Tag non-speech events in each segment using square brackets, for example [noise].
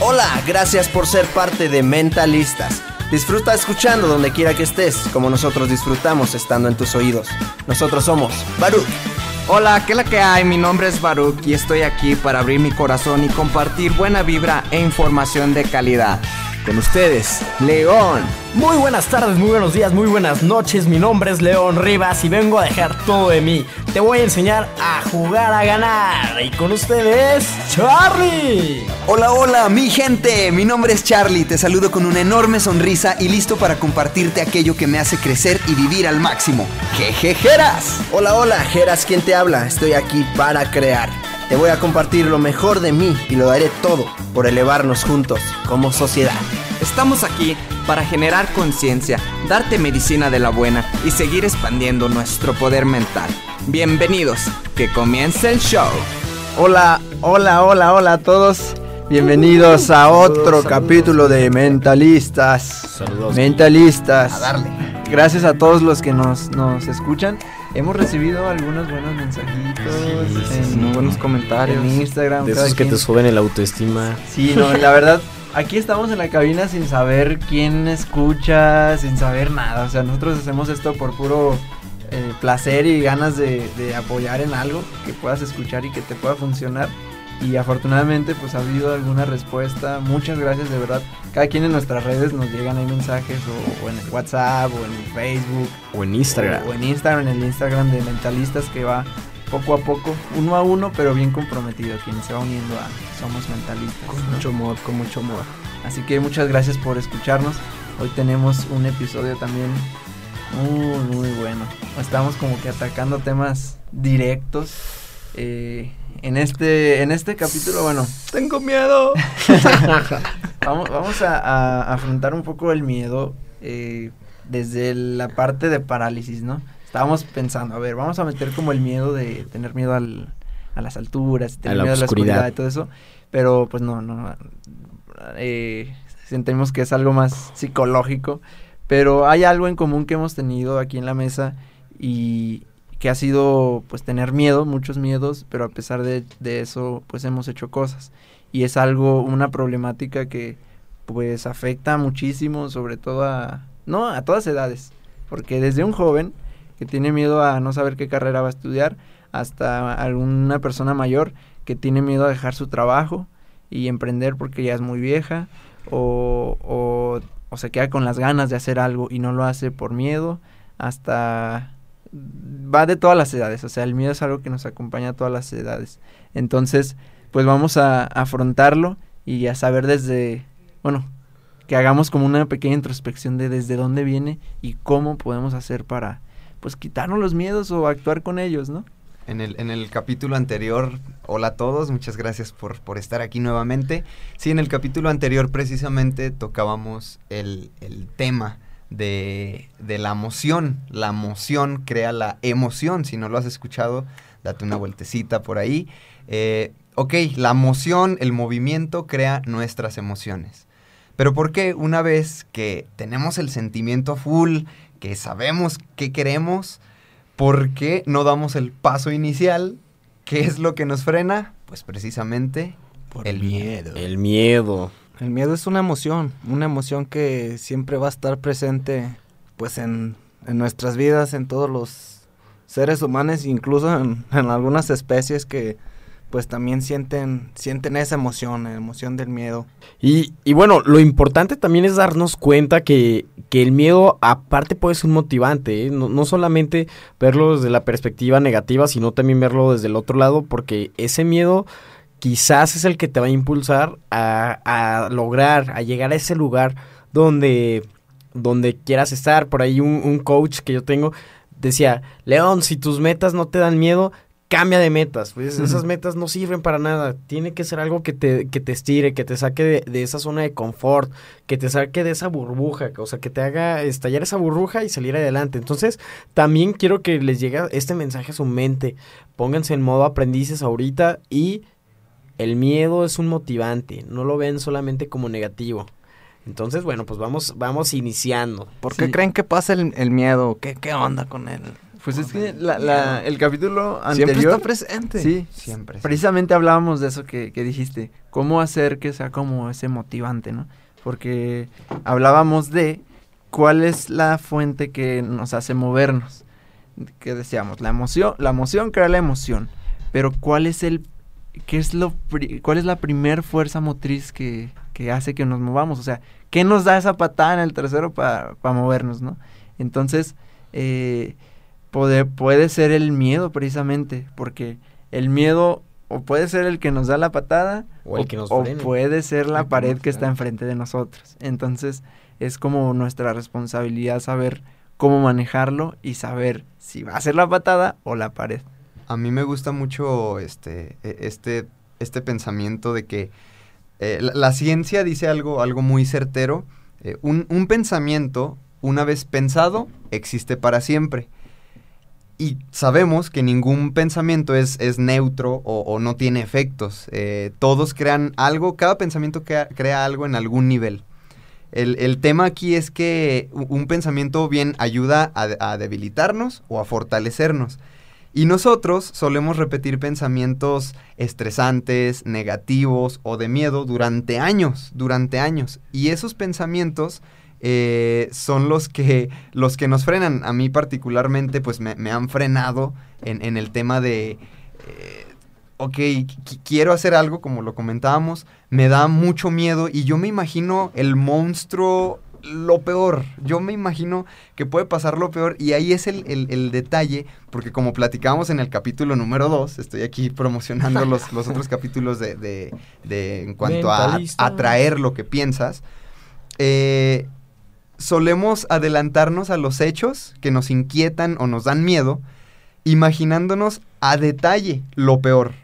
Hola, gracias por ser parte de Mentalistas. Disfruta escuchando donde quiera que estés, como nosotros disfrutamos estando en tus oídos. Nosotros somos Baruch. Hola, ¿qué la que hay? Mi nombre es Baruch y estoy aquí para abrir mi corazón y compartir buena vibra e información de calidad. Con ustedes, León. Muy buenas tardes, muy buenos días, muy buenas noches. Mi nombre es León Rivas y vengo a dejar todo de mí. Te voy a enseñar a jugar a ganar. Y con ustedes, Charlie. Hola, hola, mi gente. Mi nombre es Charlie. Te saludo con una enorme sonrisa y listo para compartirte aquello que me hace crecer y vivir al máximo. Jejejeras. Hola, hola, Geras, ¿quién te habla? Estoy aquí para crear. Te voy a compartir lo mejor de mí y lo daré todo por elevarnos juntos como sociedad. Estamos aquí para generar conciencia, darte medicina de la buena y seguir expandiendo nuestro poder mental. Bienvenidos, que comience el show. Hola, hola, hola, hola a todos. Bienvenidos a otro capítulo de Mentalistas. Saludos. Mentalistas. A darle. Gracias a todos los que nos, nos escuchan. Hemos recibido algunos buenos mensajitos, Sí, en, sí. buenos comentarios. en Instagram. De esos que quien. te suben el autoestima. Sí, no, la verdad, aquí estamos en la cabina sin saber quién escucha, sin saber nada. O sea, nosotros hacemos esto por puro eh, placer y ganas de, de apoyar en algo que puedas escuchar y que te pueda funcionar. Y afortunadamente, pues ha habido alguna respuesta. Muchas gracias, de verdad. Cada quien en nuestras redes nos llegan ahí mensajes, o, o en el WhatsApp, o en Facebook, O en Instagram. o en Instagram, en el Instagram de Mentalistas que va poco a poco, uno a uno, pero bien comprometido, quien se va uniendo a Somos Mentalistas. Con ¿no? mucho amor, con mucho amor. Así que muchas gracias por escucharnos. Hoy tenemos un episodio también muy, muy bueno. Estamos como que atacando temas directos. Eh, en este, en este capítulo, bueno, Tengo miedo. [laughs] vamos, vamos a, a afrontar un poco el miedo eh, desde la parte de parálisis, ¿no? Estábamos pensando, a ver, vamos a meter como el miedo de tener miedo al- a las alturas, tener la miedo a la oscuridad. oscuridad y todo eso, pero pues no, no, eh, sentimos que es algo más psicológico, pero hay algo en común que hemos tenido aquí en la mesa y que ha sido pues tener miedo, muchos miedos, pero a pesar de, eso pues hemos hecho cosas. Y es algo, una problemática que pues afecta muchísimo, sobre todo a, no, a todas edades, porque desde un joven que tiene miedo a no saber qué carrera va a estudiar, hasta alguna persona mayor que tiene miedo a dejar su trabajo y emprender porque ya es muy vieja, o, o, o se queda con las ganas de hacer algo y no lo hace por miedo, hasta va de todas las edades, o sea, el miedo es algo que nos acompaña a todas las edades. Entonces, pues vamos a afrontarlo y a saber desde, bueno, que hagamos como una pequeña introspección de desde dónde viene y cómo podemos hacer para, pues, quitarnos los miedos o actuar con ellos, ¿no? En el, en el capítulo anterior, hola a todos, muchas gracias por, por estar aquí nuevamente. Sí, en el capítulo anterior precisamente tocábamos el, el tema de, de la emoción. La emoción crea la emoción. Si no lo has escuchado, date una vueltecita por ahí. Eh, ok, la emoción, el movimiento crea nuestras emociones. Pero ¿por qué una vez que tenemos el sentimiento full, que sabemos qué queremos, ¿por qué no damos el paso inicial? ¿Qué es lo que nos frena? Pues precisamente el miedo. El miedo. El miedo es una emoción, una emoción que siempre va a estar presente pues en, en nuestras vidas, en todos los seres humanos, incluso en, en algunas especies que pues también sienten, sienten esa emoción, la emoción del miedo. Y, y bueno, lo importante también es darnos cuenta que, que el miedo aparte puede ser un motivante, ¿eh? no, no solamente verlo desde la perspectiva negativa, sino también verlo desde el otro lado, porque ese miedo quizás es el que te va a impulsar a, a lograr, a llegar a ese lugar donde, donde quieras estar. Por ahí un, un coach que yo tengo decía, León, si tus metas no te dan miedo, cambia de metas. Pues esas metas no sirven para nada. Tiene que ser algo que te, que te estire, que te saque de, de, esa zona de confort, que te saque de esa burbuja, o sea, que te haga estallar esa burbuja y salir adelante. Entonces, también quiero que les llegue este mensaje a su mente. Pónganse en modo aprendices ahorita y el miedo es un motivante. No lo ven solamente como negativo. Entonces, bueno, pues vamos, vamos iniciando. ¿Por qué sí. creen que pasa el, el miedo? ¿Qué, ¿Qué onda con él? Pues es que la, la, el capítulo anterior... Siempre está presente. Sí, Siempre. Precisamente hablábamos de eso que, que, dijiste. Cómo hacer que sea como ese motivante, ¿no? Porque hablábamos de cuál es la fuente que nos hace movernos. Que decíamos, la emoción, la emoción crea la emoción. Pero cuál es el... ¿Qué es lo cuál es la primer fuerza motriz que, que hace que nos movamos? O sea, ¿qué nos da esa patada en el tercero para pa movernos, no? Entonces, eh, Puede, puede ser el miedo precisamente, porque el miedo o puede ser el que nos da la patada o, el que nos o puede ser la pared que está enfrente de nosotros. Entonces es como nuestra responsabilidad saber cómo manejarlo y saber si va a ser la patada o la pared. A mí me gusta mucho este, este, este pensamiento de que eh, la, ciencia dice algo, algo muy certero. Eh, un, un pensamiento, una vez pensado, existe para siempre y sabemos que ningún pensamiento es, es neutro o, no tiene efectos. Eh, todos crean algo, cada pensamiento crea, algo en algún nivel. El, el, tema aquí es que un pensamiento bien ayuda a, debilitarnos o a fortalecernos. Y nosotros solemos repetir pensamientos estresantes, negativos o de miedo durante años, durante años. Y esos pensamientos eh, son los que, [laughs] los que nos frenan. A mí particularmente, pues me, me han frenado en, en, el tema de, eh, ok, quiero hacer algo, como lo comentábamos, me da mucho miedo y yo me imagino el monstruo lo peor. Yo me imagino que puede pasar lo peor y ahí es el, el, el detalle, porque como platicábamos en el capítulo número 2, estoy aquí [laughs] promocionando los, los otros capítulos de, de, de en cuanto Mentalista. a atraer lo que piensas. Eh, solemos adelantarnos a los hechos que nos inquietan o nos dan miedo, imaginándonos a detalle lo peor.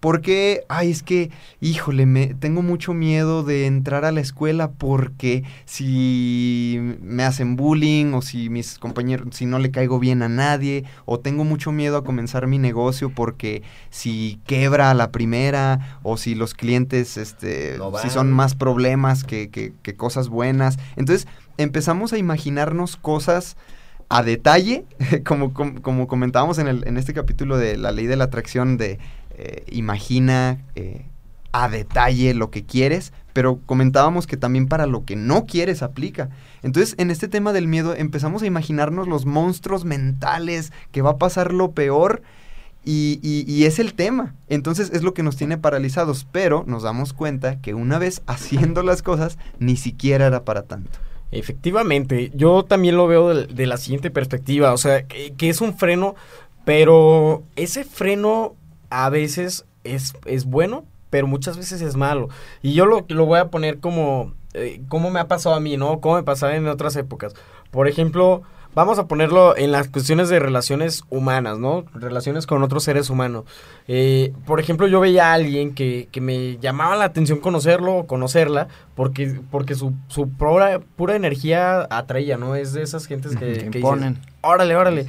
Porque, ay, es que, híjole, me tengo mucho miedo de entrar a la escuela porque si me hacen bullying o si mis compañeros, si no le caigo bien a nadie, o tengo mucho miedo a comenzar mi negocio porque si quebra a la primera, o si los clientes, este, no si son más problemas que, que, que cosas buenas. Entonces, empezamos a imaginarnos cosas a detalle, [laughs] como, como, como comentábamos en, el, en, este capítulo de la ley de la atracción de eh, imagina eh, a detalle lo que quieres, pero comentábamos que también para lo que no quieres aplica. Entonces, en este tema del miedo empezamos a imaginarnos los monstruos mentales, que va a pasar lo peor. Y, es el tema. Entonces es lo que nos tiene paralizados. Pero nos damos cuenta que una vez haciendo las cosas, ni siquiera era para tanto. Efectivamente, yo también lo veo de, la siguiente perspectiva, o sea, que, es un freno, pero ese freno a veces es, es bueno, pero muchas veces es malo. Y yo lo, lo voy a poner como, eh, como me ha pasado a mí, ¿no? Como me pasaba en otras épocas. Por ejemplo, vamos a ponerlo en las cuestiones de relaciones humanas, ¿no? Relaciones con otros seres humanos. Eh, por ejemplo, yo veía a alguien que, que, me llamaba la atención conocerlo o conocerla porque, porque su, su pura, pura, energía atraía, ¿no? Es de esas gentes que, que imponen. Dices, órale, órale.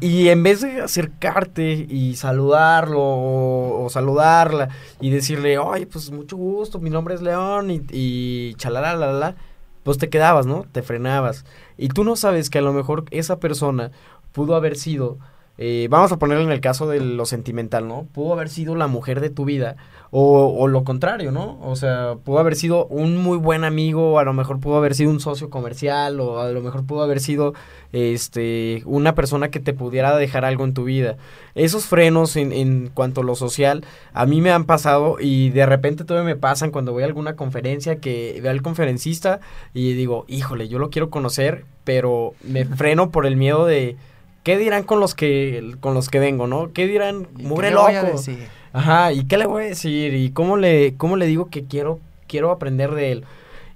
Y en vez de acercarte y saludarlo o, saludarla y decirle, ay, pues mucho gusto, mi nombre es León y, y chalala, la, la, pues te quedabas, ¿no? Te frenabas. Y tú no sabes que a lo mejor esa persona pudo haber sido, eh, vamos a ponerlo en el caso de lo sentimental, ¿no? Pudo haber sido la mujer de tu vida o, o, lo contrario, ¿no? O sea, pudo haber sido un muy buen amigo, o a lo mejor pudo haber sido un socio comercial, o a lo mejor pudo haber sido este una persona que te pudiera dejar algo en tu vida. Esos frenos en, en cuanto a lo social, a mí me han pasado y de repente todavía me pasan cuando voy a alguna conferencia que veo al conferencista y digo, híjole, yo lo quiero conocer, pero me [laughs] freno por el miedo de ¿qué dirán con los que con los que vengo, no? ¿Qué dirán? Mugre loco. Ajá, ¿y qué le voy a decir? ¿Y cómo le, cómo le digo que quiero, quiero aprender de él?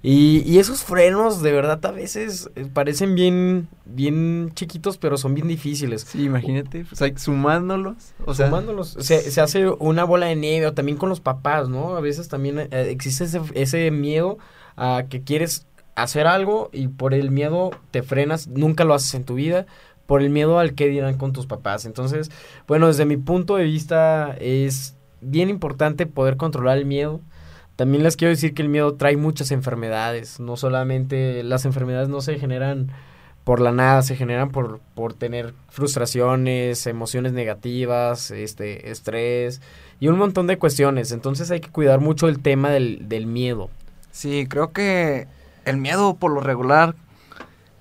Y, y esos frenos, de verdad, a veces eh, parecen bien, bien chiquitos, pero son bien difíciles. Sí, imagínate, o sea, sumándolos, o sea, Sumándolos, se, se hace una bola de nieve, o también con los papás, ¿no? A veces también eh, existe ese, ese miedo a que quieres hacer algo y por el miedo te frenas, nunca lo haces en tu vida, por el miedo al que dirán con tus papás. Entonces, bueno, desde mi punto de vista es bien importante poder controlar el miedo. También les quiero decir que el miedo trae muchas enfermedades, no solamente las enfermedades no se generan por la nada, se generan por, por tener frustraciones, emociones negativas, este, estrés y un montón de cuestiones. Entonces hay que cuidar mucho el tema del, del miedo. Sí, creo que el miedo por lo regular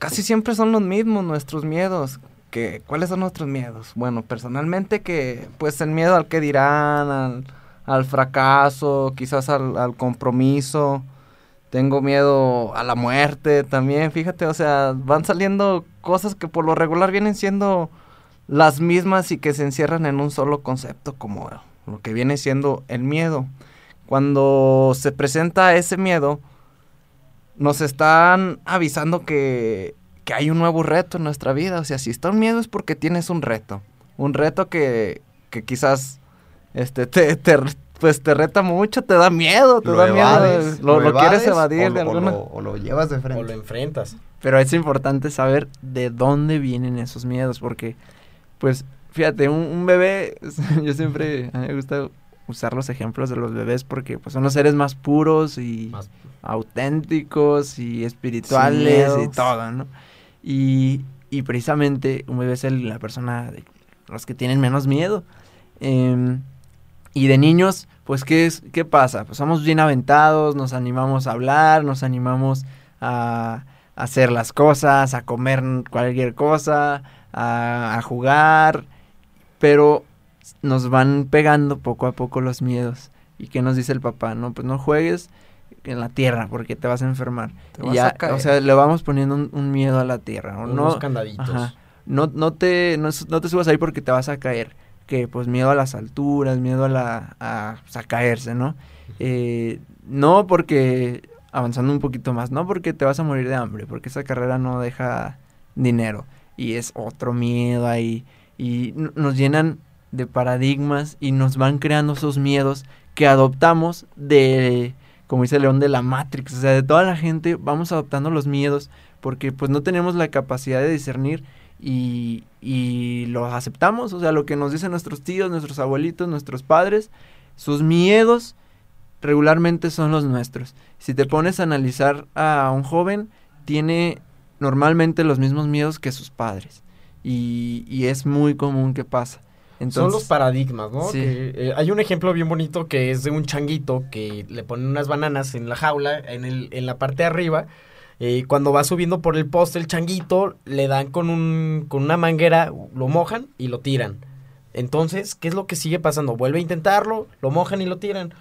casi siempre son los mismos nuestros miedos. Que, ¿Cuáles son nuestros miedos? Bueno, personalmente que pues el miedo al que dirán, al, al fracaso, quizás al, al compromiso. Tengo miedo a la muerte también, fíjate, o sea, van saliendo cosas que por lo regular vienen siendo las mismas y que se encierran en un solo concepto como lo que viene siendo el miedo. Cuando se presenta ese miedo, nos están avisando que, que hay un nuevo reto en nuestra vida. O sea, si está un miedo es porque tienes un reto. Un reto que, que quizás este, te, te, pues te reta mucho, te da miedo, te Lo da evades, miedo. Lo, lo quieres evadir o de lo- o alguna lo- o lo llevas de O lo frente. enfrentas. pero es importante saber de dónde vienen esos miedos, porque, pues, fíjate, un, un bebé, [laughs] yo siempre, a mí me gusta usar los ejemplos de los bebés porque pues, son los seres más puros y Más- auténticos y espirituales y todo, ¿no? Y, y precisamente un bebé es el- la persona, de los que tienen menos miedo. Em, y de niños, pues, ¿qué, es, ¿qué pasa? Pues somos bien aventados, nos animamos a hablar, nos animamos a, a hacer las cosas, a comer cualquier cosa, a, a jugar, pero nos van pegando poco a poco los miedos. ¿Y qué nos dice el papá? No, pues no juegues en la tierra porque te vas a enfermar. Te vas ya, a caer. o sea, le vamos poniendo un, un miedo a la tierra. O unos no, candaditos. Ajá. No, no, te, no, no te subas ahí porque te vas a caer. Que pues miedo a las alturas, miedo a, la, a, pues, a caerse, ¿no? Eh, no porque, avanzando un poquito más, no porque te vas a morir de hambre, porque esa carrera no deja dinero. Y es otro miedo ahí. Y nos llenan de paradigmas y nos van creando esos miedos que adoptamos de, como dice León, de la Matrix. O sea, de toda la gente vamos adoptando los miedos porque pues no tenemos la capacidad de discernir y, y lo aceptamos. O sea, lo que nos dicen nuestros tíos, nuestros abuelitos, nuestros padres, sus miedos regularmente son los nuestros. Si te pones a analizar a un joven, tiene normalmente los mismos miedos que sus padres. Y, y es muy común que pasa. Entonces, Son los paradigmas, ¿no? Sí. Que, eh, hay un ejemplo bien bonito que es de un changuito que le ponen unas bananas en la jaula, en, el, en la parte de arriba. eh, cuando va subiendo por el poste el changuito, le dan con, un, con una manguera, lo mojan y lo tiran. Entonces, ¿qué es lo que sigue pasando? Vuelve a intentarlo, lo mojan y lo tiran.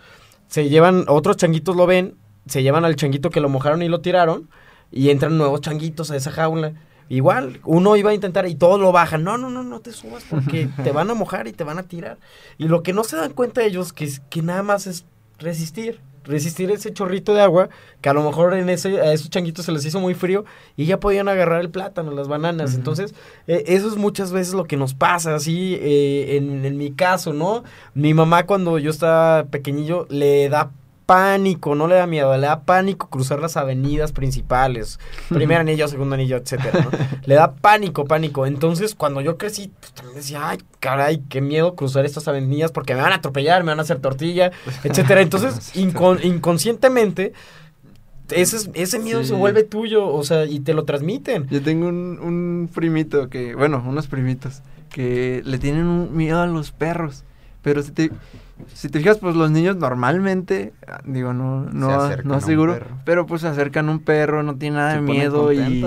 Se llevan, otros changuitos lo ven, se llevan al changuito que lo mojaron y lo tiraron, y entran nuevos changuitos a esa jaula. Igual, uno iba a intentar y todos lo bajan. No, no, no, no te subas porque [laughs] te van a mojar y te van a tirar. Y lo que no se dan cuenta ellos que es que nada más es resistir. Resistir ese chorrito de agua que a lo mejor en ese, a esos changuitos se les hizo muy frío y ya podían agarrar el plátano, las bananas. Entonces, eh, eso es muchas veces lo que nos pasa, así eh, en, en mi caso, ¿no? Mi mamá cuando yo estaba pequeñillo le da pánico, no le da miedo, le da pánico cruzar las avenidas principales, [laughs] primer anillo, segundo anillo, etcétera, ¿no? Le da pánico, pánico. Entonces, cuando yo crecí, pues, también decía, ay, caray, qué miedo cruzar estas avenidas porque me van a atropellar, me van a hacer tortilla, [laughs] etcétera. Entonces, incon- inconscientemente, ese, es- ese miedo Sí. se vuelve tuyo, o sea, y te lo transmiten. Yo tengo un, un primito que, bueno, unos primitos que le tienen un miedo a los perros. Pero si te, si te fijas, pues los niños normalmente, ah, digo, no, no, acercan no seguro, pero pues se acercan a un perro, no tiene nada Se de miedo y,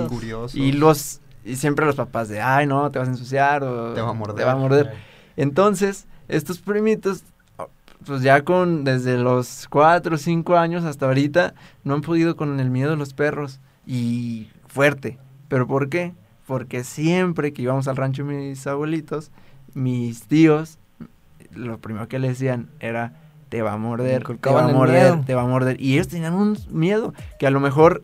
y los y siempre los papás de, ay, no, te vas a ensuciar o Te va a morder". Te va a morder. Entonces, estos primitos, oh, pues ya con desde los 4 o 5 años hasta ahorita, no han podido con el miedo de los perros. Y fuerte. ¿Pero por qué? Porque siempre que íbamos al rancho de mis abuelitos, mis tíos, lo primero que le decían era, te va a morder, te va a morder, miedo. te va a morder. Y ellos tenían un miedo que a lo mejor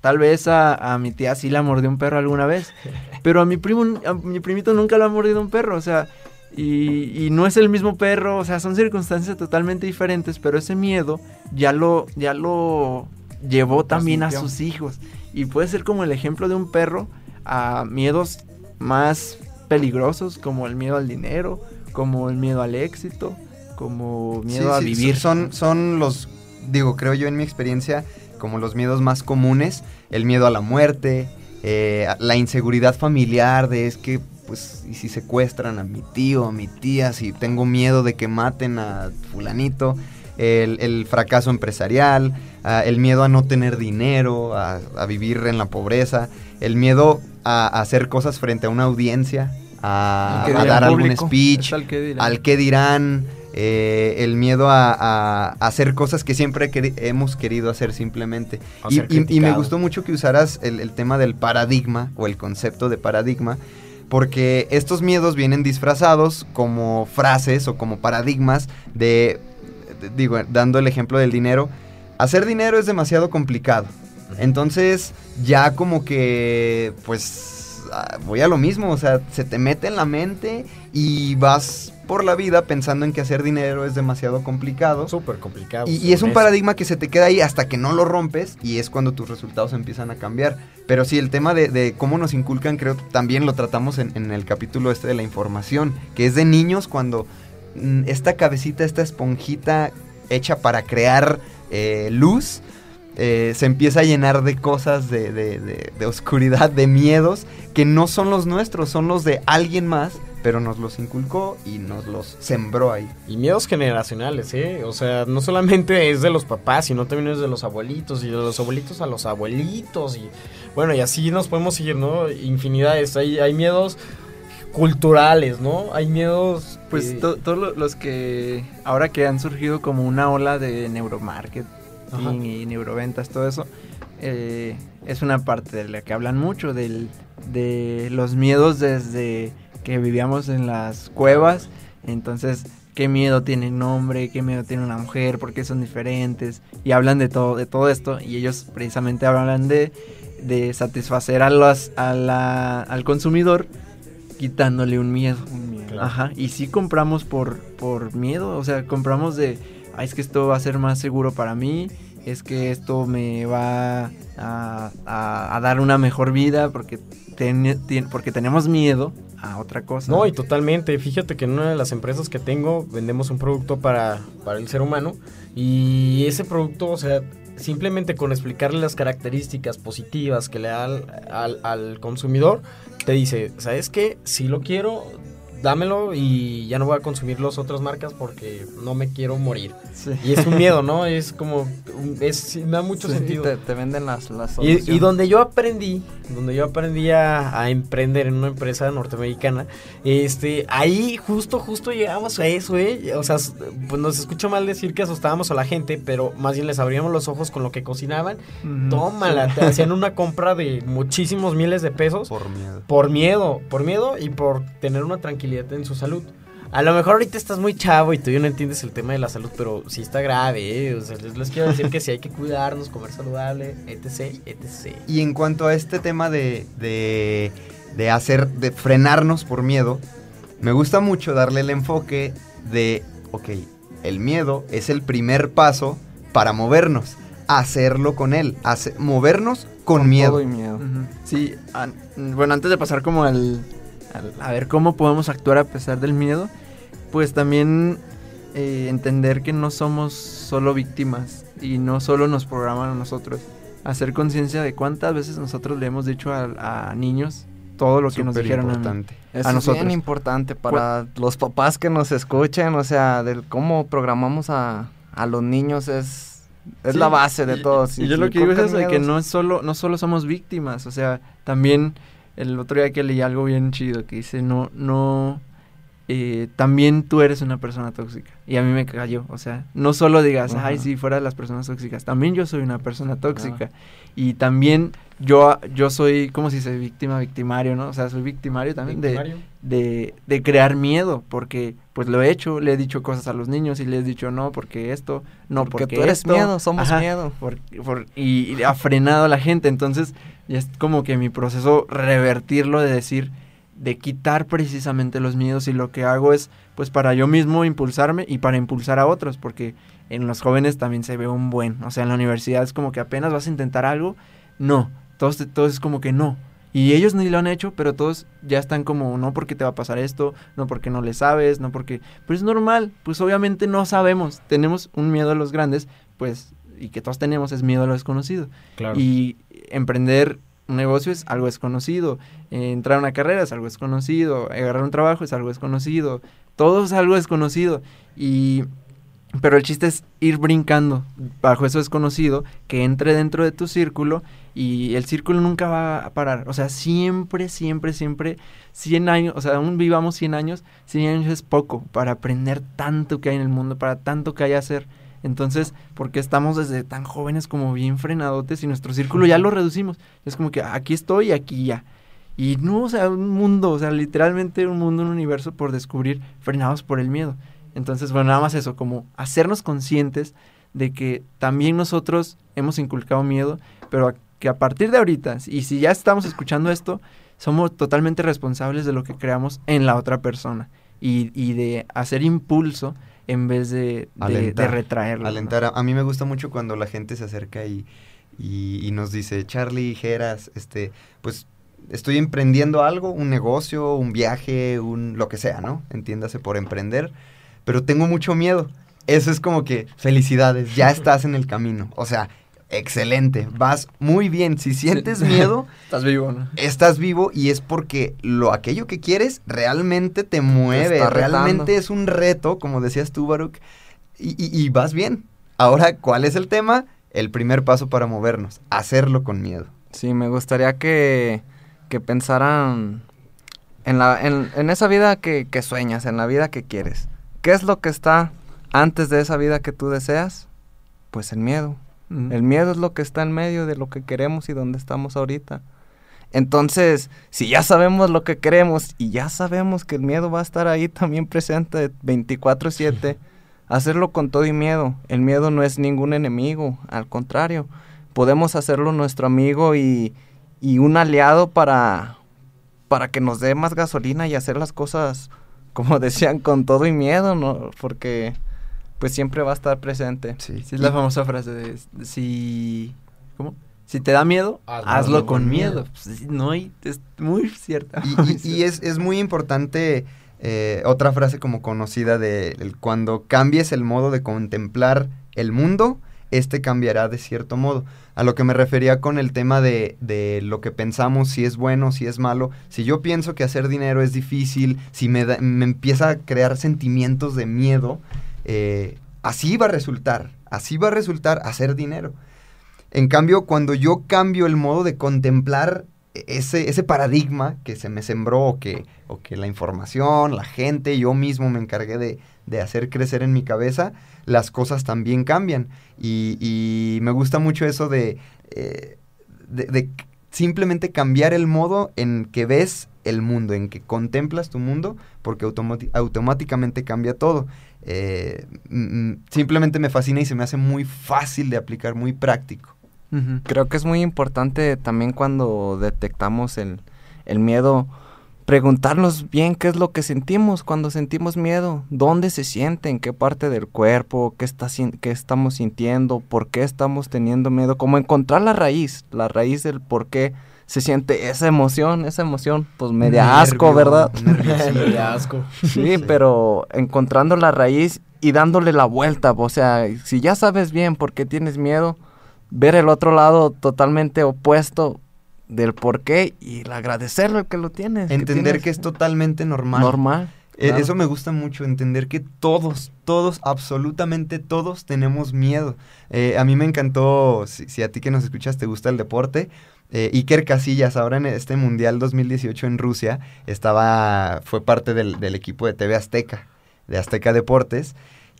tal vez a, a mi tía sí la mordió un perro alguna vez, [laughs] pero a mi primo, a mi primito nunca lo ha mordido un perro, o sea, y, y no es el mismo perro, o sea, son circunstancias totalmente diferentes, pero ese miedo ya lo, ya lo llevó también a sus hijos. Y puede ser como el ejemplo de un perro a miedos más peligrosos, como el miedo al dinero, como el miedo al éxito, como miedo a Sí, vivir. Son, son los, digo, creo yo en mi experiencia, como los miedos más comunes. El miedo a la muerte, eh, la inseguridad familiar de es que, pues, y si secuestran a mi tío, a mi tía, si tengo miedo de que maten a fulanito. El, el fracaso empresarial, el miedo a no tener dinero, a, a vivir en la pobreza, el miedo a, a hacer cosas frente a una audiencia, a, dar algún público. speech, al que al dirán, eh, el miedo a, a- a hacer cosas que siempre queri- hemos querido hacer simplemente. Y, ser y- y me gustó mucho que usaras el, el tema del paradigma o el concepto de paradigma, porque estos miedos vienen disfrazados como frases o como paradigmas de, de- digo, dando el ejemplo del dinero, hacer dinero es demasiado complicado. Entonces, ya como que, pues, voy a lo mismo, o sea, se te mete en la mente y vas por la vida pensando en que hacer dinero es demasiado complicado. Súper complicado. Y, y es un paradigma que se te queda ahí hasta que no lo rompes y es cuando tus resultados empiezan a cambiar. Pero sí, el tema de, de cómo nos inculcan, creo también lo tratamos en, en el capítulo este de la información, que es de niños cuando mm, esta cabecita, esta esponjita hecha para crear eh, luz, eh, se empieza a llenar de cosas, de, de- de- de oscuridad, de miedos, que no son los nuestros, son los de alguien más, pero nos los inculcó y nos los sembró ahí. Y miedos generacionales, ¿eh? O sea, no solamente es de los papás, sino también es de los abuelitos y de los abuelitos a los abuelitos. Y bueno, y así nos podemos seguir, ¿no? Infinidades. Hay, hay miedos culturales, ¿no? Hay miedos... Pues eh, to- todos lo- los que ahora que han surgido como una ola de neuromarketing Ajá. y neuroventas, todo eso, eh, es una parte de la que hablan mucho, del, de los miedos desde que vivíamos en las cuevas. Entonces, qué miedo tiene un hombre, qué miedo tiene una mujer, por qué son diferentes. Y hablan de todo, de todo esto. Y ellos precisamente hablan de, de satisfacer a los, a la- al consumidor quitándole un miedo. Claro. Ajá, y sí compramos por, por miedo, o sea, compramos de, "Ah, es que esto va a ser más seguro para mí, es que esto me va a, a- a dar una mejor vida porque, ten- tien- porque tenemos miedo a otra cosa. No, y totalmente. Fíjate que en una de las empresas que tengo vendemos un producto para, para el ser humano y ese producto, o sea, simplemente con explicarle las características positivas que le da al, al- al consumidor, te dice, ¿sabes qué? Si lo quiero, dámelo y ya no voy a consumir las otras marcas porque no me quiero morir. Sí. Y es un [laughs] miedo, ¿no? Es como, es, me da mucho Sí, sentido. Te, te venden las, las Y, donde yo aprendí, donde yo aprendí a, a emprender en una empresa norteamericana, este, ahí justo, justo llegamos a eso, ¿eh? O sea, pues nos escucha mal decir que asustábamos a la gente, pero más bien les abríamos los ojos con lo que cocinaban. Tómala, te hacían una compra de muchísimos miles de pesos Por miedo. por miedo, por miedo y por tener una tranquilidad en su salud. A lo mejor ahorita estás muy chavo y tú ya no entiendes el tema de la salud, pero sí está grave, ¿eh? O sea, les, les quiero decir que sí hay que cuidarnos, comer saludable, etc, etc. Y en cuanto a este tema de, de, de hacer, de frenarnos por miedo, me gusta mucho darle el enfoque de, ok, el miedo es el primer paso para movernos, hacerlo con él, hace- movernos con, miedo. Todo y miedo. Sí, an- bueno, antes de pasar como al, al- a ver cómo podemos actuar a pesar del miedo, pues también eh, entender que no somos solo víctimas y no solo nos programan a nosotros. Hacer conciencia de cuántas veces nosotros le hemos dicho a, a niños todo lo que nos Súper dijeron a importante. Eso a es nosotros. bien importante para los papás que nos escuchen, o sea, del cómo programamos a, a los niños es, es Sí, la base de y- todo. Y, Si- yo si lo que digo es eso, de que no es solo, no solo somos víctimas, o sea, también el otro día que leí algo bien chido que dice, no, no, eh, también tú eres una persona tóxica. Y a mí me cayó, o sea, no solo digas, ay, sí, fuera de las personas tóxicas, también yo soy una persona tóxica. Y también yo, yo soy, ¿cómo se dice? Víctima, victimario, ¿no? O sea, soy victimario también de, de, de crear miedo, porque pues lo he hecho, le he dicho cosas a los niños y les he dicho no, porque esto, no, porque, porque tú eres esto". miedo, somos Ajá, miedo. por- por- y, y ha frenado a la gente. Entonces, ya es como que mi proceso revertirlo de decir, de quitar precisamente los miedos y lo que hago es, pues para yo mismo impulsarme y para impulsar a otros, porque en los jóvenes también se ve un buen, o sea, en la universidad es como que apenas vas a intentar algo, no, todos, todos es como que no. Y ellos ni lo han hecho, pero todos ya están como, no porque te va a pasar esto, no porque no le sabes, no porque... Pero es normal, pues obviamente no sabemos, tenemos un miedo a los grandes, pues, y que todos tenemos es miedo a lo desconocido. Claro. Y emprender un negocio es algo desconocido, eh, entrar a una carrera es algo desconocido, agarrar un trabajo es algo desconocido, todo es algo desconocido. Y pero el chiste es ir brincando bajo eso desconocido, que entre dentro de tu círculo y el círculo nunca va a parar. O sea, siempre, siempre, siempre, 100 años, o sea, aún vivamos 100 años, 100 años es poco para aprender tanto que hay en el mundo, para tanto que hay a hacer. Entonces, porque estamos desde tan jóvenes como bien frenadotes y nuestro círculo ya lo reducimos. Es como que aquí estoy y aquí ya. Y no, o sea, un mundo, o sea, literalmente un mundo, un universo por descubrir frenados por el miedo. Entonces, bueno, nada más eso, como hacernos conscientes de que también nosotros hemos inculcado miedo, pero que a partir de ahorita, y si ya estamos escuchando esto, somos totalmente responsables de lo que creamos en la otra persona y, y de hacer impulso en vez de, de, Alentar, de retraerlo. ¿no? Alentar. A, a mí me gusta mucho cuando la gente se acerca y, y, y nos dice, Charlie, Geras, este, pues estoy emprendiendo algo, un negocio, un viaje, un lo que sea, ¿no? Entiéndase por emprender, pero tengo mucho miedo. Eso es como que, felicidades, ya [laughs] estás en el camino. O sea, excelente, vas muy bien. Si sientes miedo, [laughs] Estás vivo, ¿no? estás vivo y es porque lo aquello que quieres realmente te mueve, realmente es un reto, como decías tú, Baruch, y, y- y vas bien. Ahora, ¿cuál es el tema? El primer paso para movernos, hacerlo con miedo. Sí, me gustaría que, que pensaran en, la, en, en esa vida que, que sueñas, en la vida que quieres. ¿Qué es lo que está antes de esa vida que tú deseas? Pues el miedo. El miedo es lo que está en medio de lo que queremos y donde estamos ahorita. Entonces, si ya sabemos lo que queremos y ya sabemos que el miedo va a estar ahí también presente 24/7, [laughs] hacerlo con todo y miedo. El miedo no es ningún enemigo, al contrario, podemos hacerlo nuestro amigo y, y un aliado para, para que nos dé más gasolina y hacer las cosas, como [laughs] decían, con todo y miedo, ¿no? Porque pues siempre va a estar presente. Sí, Sí, es la famosa frase de, si... ¿Cómo? Si te da miedo, Hazlo hazlo, con con miedo. miedo. Pues, no hay... Es muy cierta. Y, [laughs] y- y es, es muy importante eh, otra frase como conocida de el- cuando cambies el modo de contemplar el mundo, este cambiará de cierto modo. A lo que me refería con el tema de, de lo que pensamos, si es bueno, si es malo. Si yo pienso que hacer dinero es difícil, si me, da- me empieza a crear sentimientos de miedo, eh, así va a resultar, así va a resultar hacer dinero. En cambio, cuando yo cambio el modo de contemplar ese, ese paradigma que se me sembró o que, o que la información, la gente, yo mismo me encargué de, de hacer crecer en mi cabeza, las cosas también cambian. Y, me gusta mucho eso de, eh, de, de simplemente cambiar el modo en que ves el mundo, en que contemplas tu mundo, porque automáticamente cambia todo. Eh, mm, mm, simplemente me fascina y se me hace muy fácil de aplicar, muy práctico. Creo que es muy importante también cuando detectamos el, el miedo, preguntarnos bien qué es lo que sentimos. Cuando sentimos miedo, dónde se siente, en qué parte del cuerpo, qué, está, qué estamos sintiendo, por qué estamos teniendo miedo, como encontrar la raíz, la raíz del por qué se siente esa emoción, esa emoción, pues media asco, ¿verdad? Qué [laughs] asco. Sí, pero encontrando la raíz y dándole la vuelta, o sea, si ya sabes bien por qué tienes miedo, ver el otro lado totalmente opuesto del por qué y el agradecerlo el que lo tienes. Entender que, tienes es totalmente normal. normal. Claro. Eso me gusta mucho, entender que todos, todos, absolutamente todos tenemos miedo. Eh, a mí me encantó, si, si a ti que nos escuchas te gusta el deporte, eh, Iker Casillas, ahora en este Mundial 2018 en Rusia, estaba, fue parte del, del equipo de TV Azteca, de Azteca Deportes,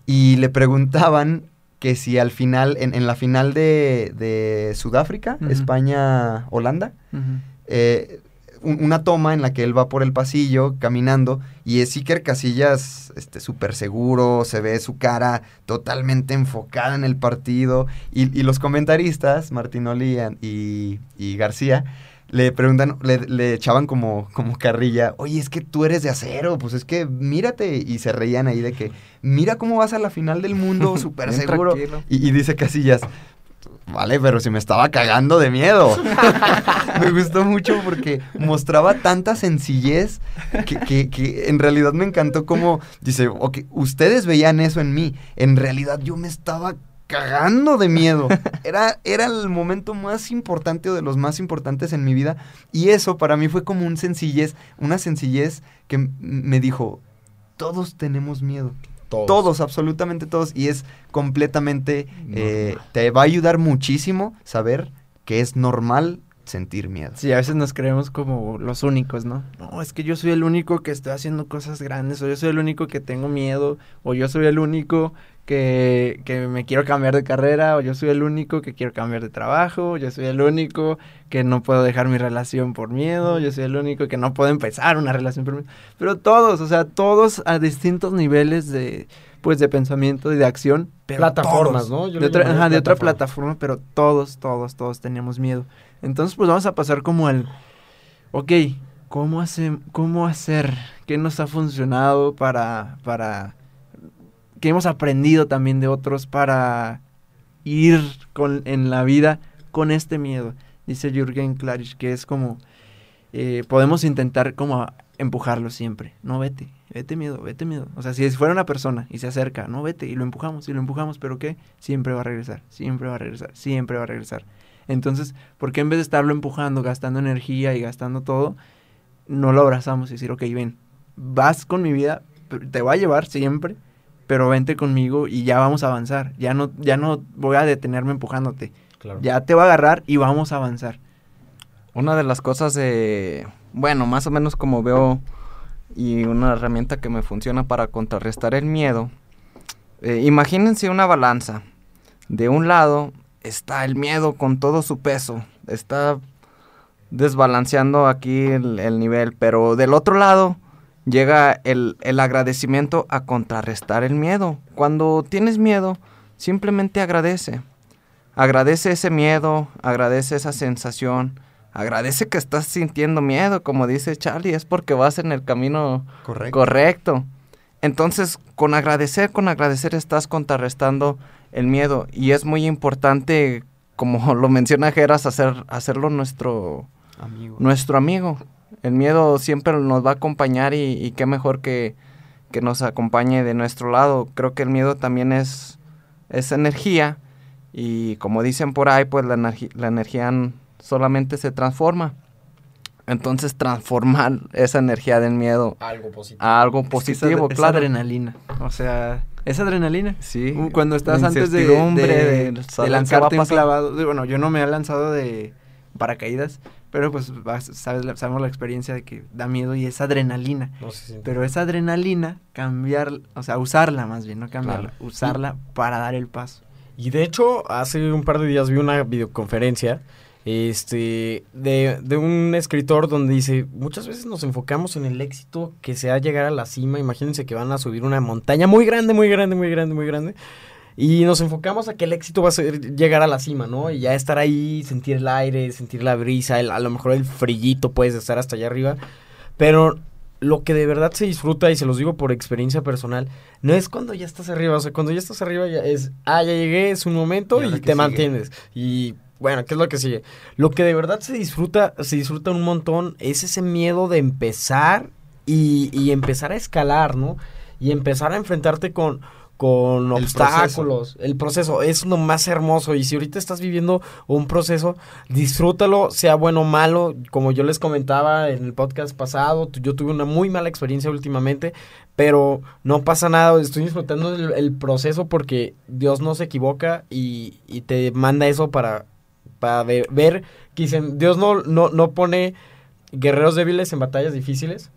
y le preguntaban que si al final, en, en la final de, de Sudáfrica, Ujú. España-Holanda, Ujú. eh, un- una toma en la que él va por el pasillo caminando y es Iker Casillas este súper seguro, se ve su cara totalmente enfocada en el partido y, y los comentaristas, Martinoli y, y García, le preguntan, le, le echaban como, como carrilla, oye, es que tú eres de acero, pues es que mírate, y se reían ahí de que, mira cómo vas a la final del mundo, [laughs] súper seguro. y dice Casillas, vale, pero si me estaba cagando de miedo. [laughs] me gustó mucho porque mostraba tanta sencillez que, que- que en realidad me encantó como, dice, ok, ustedes veían eso en mí, en realidad yo me estaba cagando de miedo. Era, era el momento más importante o de los más importantes en mi vida. Y eso para mí fue como un sencillez, una sencillez que me dijo, todos tenemos miedo. Todos. absolutamente todos. Y es completamente, eh, te va a ayudar muchísimo saber que es normal sentir miedo. Sí, a veces nos creemos como los únicos, ¿no? No, es que yo soy el único que estoy haciendo cosas grandes, o yo soy el único que tengo miedo, o yo soy el único que, que me quiero cambiar de carrera, o yo soy el único que quiero cambiar de trabajo, yo soy el único que no puedo dejar mi relación por miedo, yo soy el único que no puedo empezar una relación por miedo. Pero todos, o sea, todos a distintos niveles de, pues, de pensamiento y de acción. Pero Plataformas, todos. ¿no? Yo de otra, ajá, de otra plataforma. pero todos, todos, todos teníamos miedo. Entonces, pues vamos a pasar como al, ok, ¿cómo, hace, cómo hacer? ¿Qué nos ha funcionado para, para, qué hemos aprendido también de otros para ir con, en la vida con este miedo? Dice Jürgen Klarich, que es como, eh, podemos intentar como empujarlo siempre. No, vete, vete miedo, vete miedo. O sea, si fuera una persona y se acerca, no, vete, y lo empujamos, y lo empujamos, pero ¿qué? Siempre va a regresar, siempre va a regresar, siempre va a regresar. Entonces, ¿por qué en vez de estarlo empujando, gastando energía y gastando todo, no lo abrazamos y decir, ok, ven, vas con mi vida, te va a llevar siempre, pero vente conmigo y ya vamos a avanzar. Ya no, ya no voy a detenerme empujándote. Claro. Ya te va a agarrar y vamos a avanzar. Una de las cosas de, bueno, más o menos como veo y una herramienta que me funciona para contrarrestar el miedo. eh, imagínense una balanza. De un lado está el miedo con todo su peso. Está desbalanceando aquí el, el nivel. Pero del otro lado llega el, el agradecimiento a contrarrestar el miedo. Cuando tienes miedo, simplemente agradece. Agradece ese miedo, agradece esa sensación, agradece que estás sintiendo miedo, como dice Charlie, es porque vas en el camino Correcto. correcto. Entonces, con agradecer, con agradecer estás contrarrestando el miedo y es muy importante, como [laughs] lo menciona Geras, hacer, hacerlo nuestro, Amigo. nuestro amigo. El miedo siempre nos va a acompañar y, y qué mejor que, que nos acompañe de nuestro lado. Creo que el miedo también es, es energía y como dicen por ahí, pues la, la energía solamente se transforma. Entonces transformar [laughs] esa energía del miedo Algo positivo. a algo Es que esa- positivo, esa claro. adrenalina. O sea, es adrenalina. Sí. Uh, Cuando estás antes de, de- de lanzarte un clavado. de- Bueno, yo no me he lanzado de paracaídas, pero pues vas- sabes, la- sabemos la experiencia de que da miedo y es adrenalina. No Pero esa adrenalina, cambiar, o sea, usarla más bien, no cambiarla, Claro. usarla para dar el paso. Y de hecho, hace un par de días vi una videoconferencia este, de, de un escritor donde dice, muchas veces nos enfocamos en el éxito que sea llegar a la cima. Imagínense que van a subir una montaña muy grande, muy grande, muy grande, muy grande. Y nos enfocamos a que el éxito va a ser llegar a la cima, ¿no? Y ya estar ahí, sentir el aire, sentir la brisa, el- a lo mejor el frillito puedes estar hasta allá arriba. Pero lo que de verdad se disfruta, y se los digo por experiencia personal, no es cuando ya estás arriba. O sea, cuando ya estás arriba ya es, ah, ya llegué, es un momento ¿Y te sigue? mantienes. Y bueno, ¿qué es lo que sigue? Lo que de verdad se disfruta, se disfruta un montón es ese miedo de empezar y, y empezar a escalar, ¿no? Y empezar a enfrentarte con, con El obstáculos. El proceso es lo más hermoso. Y si ahorita estás viviendo un proceso, disfrútalo, sea bueno o malo. Como yo les comentaba en el podcast pasado, yo tuve una muy mala experiencia últimamente, pero no pasa nada. Estoy disfrutando el, el proceso porque Dios no se equivoca y, y te manda eso para, para ver, ver que dicen, Dios no, no, no pone guerreros débiles en batallas difíciles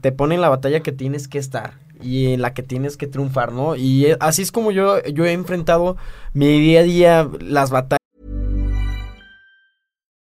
te pone en la batalla que tienes que estar y en la que tienes que triunfar, ¿no? Y eh, así es como yo, yo he enfrentado mi día a día las batallas.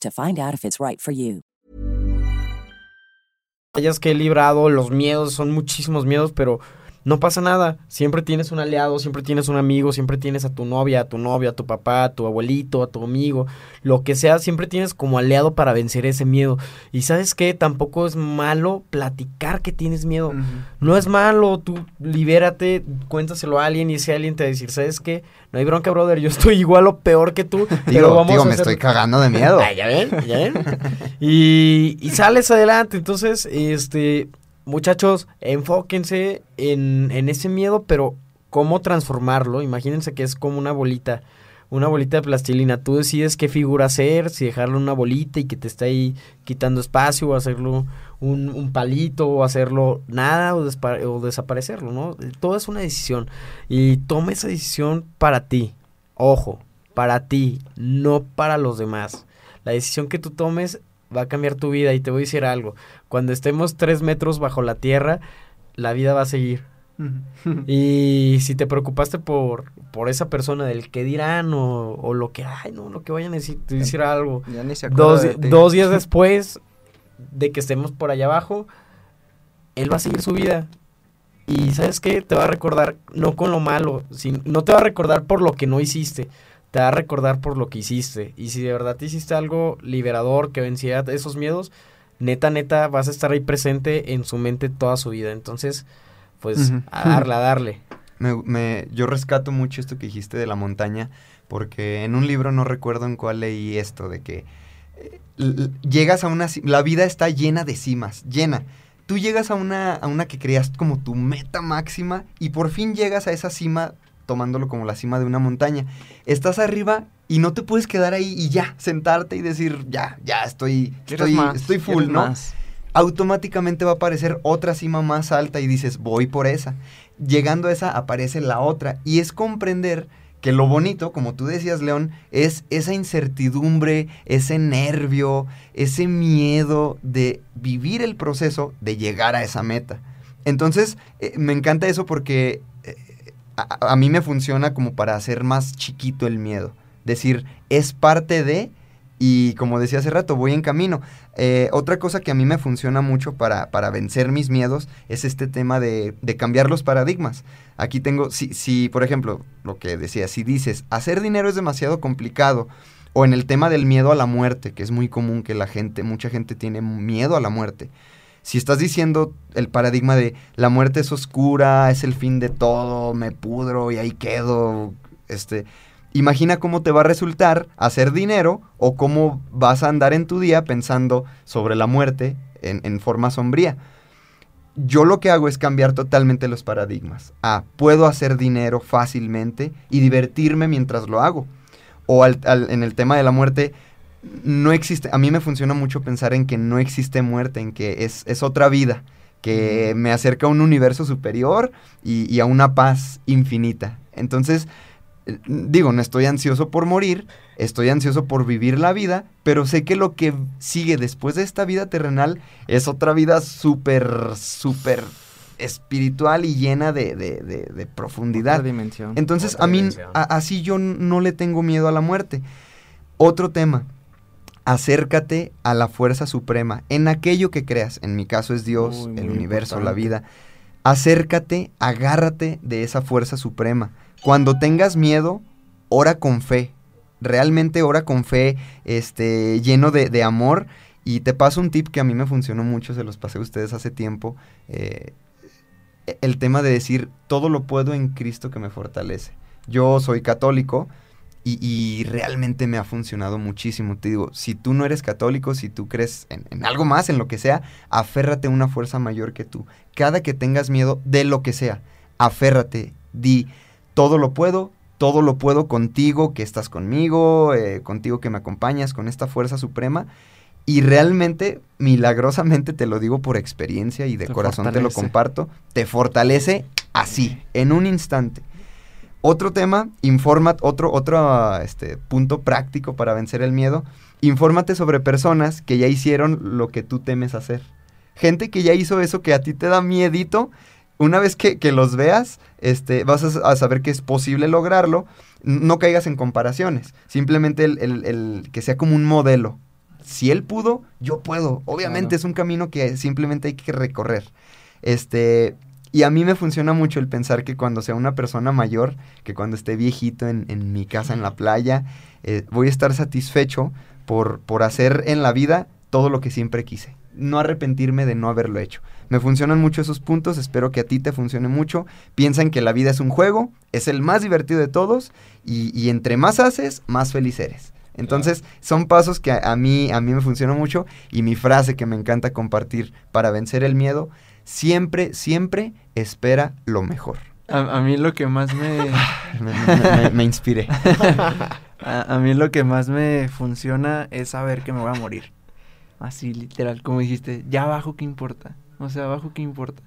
to find out if it's right for you. Hayas que he librado, los miedos, son muchísimos miedos, pero no pasa nada. Siempre tienes un aliado, siempre tienes un amigo, siempre tienes a tu novia, a tu novia, a tu papá, a tu abuelito, a tu amigo, lo que sea, siempre tienes como aliado para vencer ese miedo. Y sabes qué, tampoco es malo platicar que tienes miedo. No es malo, tú libérate, cuéntaselo a alguien y ese alguien te va a decir, ¿sabes qué? No hay bronca, brother, yo estoy [laughs] igual o peor que tú. [laughs] Digo, pero vamos digo, a me hacer- estoy cagando de miedo. [laughs] Ah, ya ven, ya ven. y, y sales adelante. Entonces, este, muchachos, enfóquense en, en ese miedo, pero cómo transformarlo. Imagínense que es como una bolita, una bolita de plastilina. Tú decides qué figura hacer, si dejarlo una bolita y que te está ahí quitando espacio, o hacerlo un, un palito, o hacerlo nada, o, o desaparecerlo, ¿no? Todo es una decisión. Y toma esa decisión para ti. Ojo, para ti, no para los demás. La decisión que tú tomes va a cambiar tu vida y te voy a decir algo. Cuando estemos tres metros bajo la tierra, la vida va a seguir. Y si te preocupaste por, por esa persona del que dirán o, o lo que, ay, no, lo que vayan a decir, te decir algo. Ya ni se Dos, de dos días después de que estemos por allá abajo, él va a seguir su vida. Y sabes qué, te va a recordar no con lo malo, sin- no te va a recordar por lo que no hiciste, te va a recordar por lo que hiciste. Y si de verdad te hiciste algo liberador que vencía esos miedos, neta, neta, vas a estar ahí presente en su mente toda su vida. Entonces, pues Ujú. a darle, a darle. [laughs] Me, me- yo rescato mucho esto que dijiste de la montaña, porque en un libro no recuerdo en cuál leí esto, de que eh, llegas a una... La vida está llena de cimas, llena. Tú llegas a una, a una que creías como tu meta máxima y por fin llegas a esa cima tomándolo como la cima de una montaña. Estás arriba y no te puedes quedar ahí y ya, sentarte y decir, ya, ya, estoy, ¿Quieres estoy, más? estoy full, ¿Quieres ¿no? más? automáticamente va a aparecer otra cima más alta y dices, voy por esa. Llegando a esa, aparece la otra. Y es comprender que lo bonito, como tú decías, León, es esa incertidumbre, ese nervio, ese miedo de vivir el proceso de llegar a esa meta. Entonces, eh, me encanta eso porque eh, a, a mí me funciona como para hacer más chiquito el miedo. Decir, es parte de, y como decía hace rato, voy en camino. Eh, otra cosa que a mí me funciona mucho para, para vencer mis miedos es este tema de, de cambiar los paradigmas. Aquí tengo, si, si, por ejemplo, lo que decía, si dices, hacer dinero es demasiado complicado, o en el tema del miedo a la muerte, que es muy común que la gente, mucha gente tiene miedo a la muerte. Si estás diciendo el paradigma de la muerte es oscura, es el fin de todo, me pudro y ahí quedo, este, imagina cómo te va a resultar hacer dinero o cómo vas a andar en tu día pensando sobre la muerte en, en forma sombría. Yo lo que hago es cambiar totalmente los paradigmas. A, puedo hacer dinero fácilmente y divertirme mientras lo hago. O al- al- en el tema de la muerte, no existe, a mí me funciona mucho pensar en que no existe muerte, en que es, es otra vida, que me acerca a un universo superior y, y a una paz infinita. Entonces, digo, no estoy ansioso por morir, estoy ansioso por vivir la vida, pero sé que lo que sigue después de esta vida terrenal es otra vida súper, súper espiritual y llena de, de- de- de profundidad. Otra dimensión. Entonces, Otra a mí, a- así yo no le tengo miedo a la muerte. Otro tema, acércate a la fuerza suprema, en aquello que creas. En mi caso es Dios, el muy universo, la vida. Acércate, agárrate de esa fuerza suprema. Cuando tengas miedo, ora con fe. Realmente ora con fe, este, lleno de, amor Y te paso un tip que a mí me funcionó mucho, se los pasé a ustedes hace tiempo. eh, el tema de decir, todo lo puedo en Cristo que me fortalece. Yo soy católico y, realmente me ha funcionado muchísimo. Te digo, si tú no eres católico, si tú crees en algo más, en lo que sea, aférrate a una fuerza mayor que tú. Cada que tengas miedo de lo que sea, aférrate, di, todo lo puedo, todo lo puedo contigo, que estás conmigo, eh, contigo que me acompañas, con esta fuerza suprema. Y realmente, milagrosamente, te lo digo por experiencia y de Te corazón te lo comparto, te fortalece así, en un instante. Otro tema, informa, otro, otro este, punto práctico para vencer el miedo, infórmate sobre personas que ya hicieron lo que tú temes hacer. Gente que ya hizo eso que a ti te da miedito, una vez que, que los veas, este, vas a, a saber que es posible lograrlo. No caigas en comparaciones, simplemente el, el- el que sea como un modelo. Si él pudo, yo puedo. Obviamente Claro. es un camino que simplemente hay que recorrer. Este, y a mí me funciona mucho el pensar que cuando sea una persona mayor, que cuando esté viejito en, en mi casa, en la playa, eh, voy a estar satisfecho por, por hacer en la vida todo lo que siempre quise. No arrepentirme de no haberlo hecho. Me funcionan mucho esos puntos, espero que a ti te funcione mucho. Piensa en que la vida es un juego, es el más divertido de todos y, y entre más haces, más feliz eres. Entonces, son pasos que a, a mí, a mí me funcionan mucho y mi frase que me encanta compartir para vencer el miedo, siempre, siempre espera lo mejor. A, a mí lo que más me... [laughs] Me, me- me- me inspiré. [laughs] A, a mí lo que más me funciona es saber que me voy a morir. Así, literal, como dijiste, ya abajo qué importa. O sea, abajo qué importa.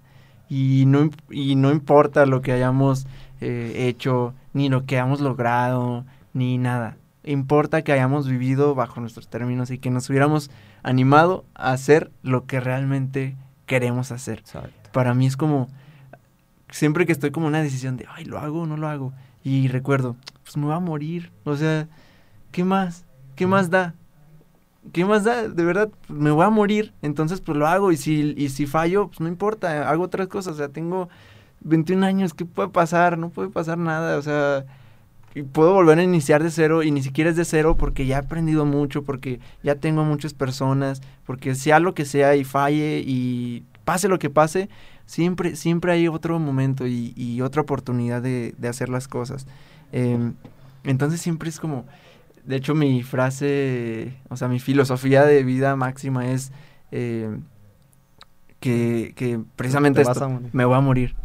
Y no, y no importa lo que hayamos eh, hecho, ni lo que hayamos logrado, ni nada. Importa que hayamos vivido bajo nuestros términos y que nos hubiéramos animado a hacer lo que realmente queremos hacer. Para mí es como, siempre que estoy como una decisión de, ay, lo hago o no lo hago. Y recuerdo, pues me voy a morir. O sea, ¿qué más? ¿Qué más da? ¿Qué más da? De verdad, me voy a morir. Entonces, pues lo hago. Y si, y si fallo, pues no importa. Hago otras cosas. O sea, tengo 21 años. ¿Qué puede pasar? No puede pasar nada. O sea, puedo volver a iniciar de cero. Y ni siquiera es de cero porque ya he aprendido mucho. Porque ya tengo muchas personas. Porque sea lo que sea y falle y pase lo que pase, siempre, siempre hay otro momento y, otra oportunidad de, de hacer las cosas. Em, entonces siempre es como, de hecho mi frase, o sea, mi filosofía de vida máxima es em, que, que precisamente esto, me voy a morir.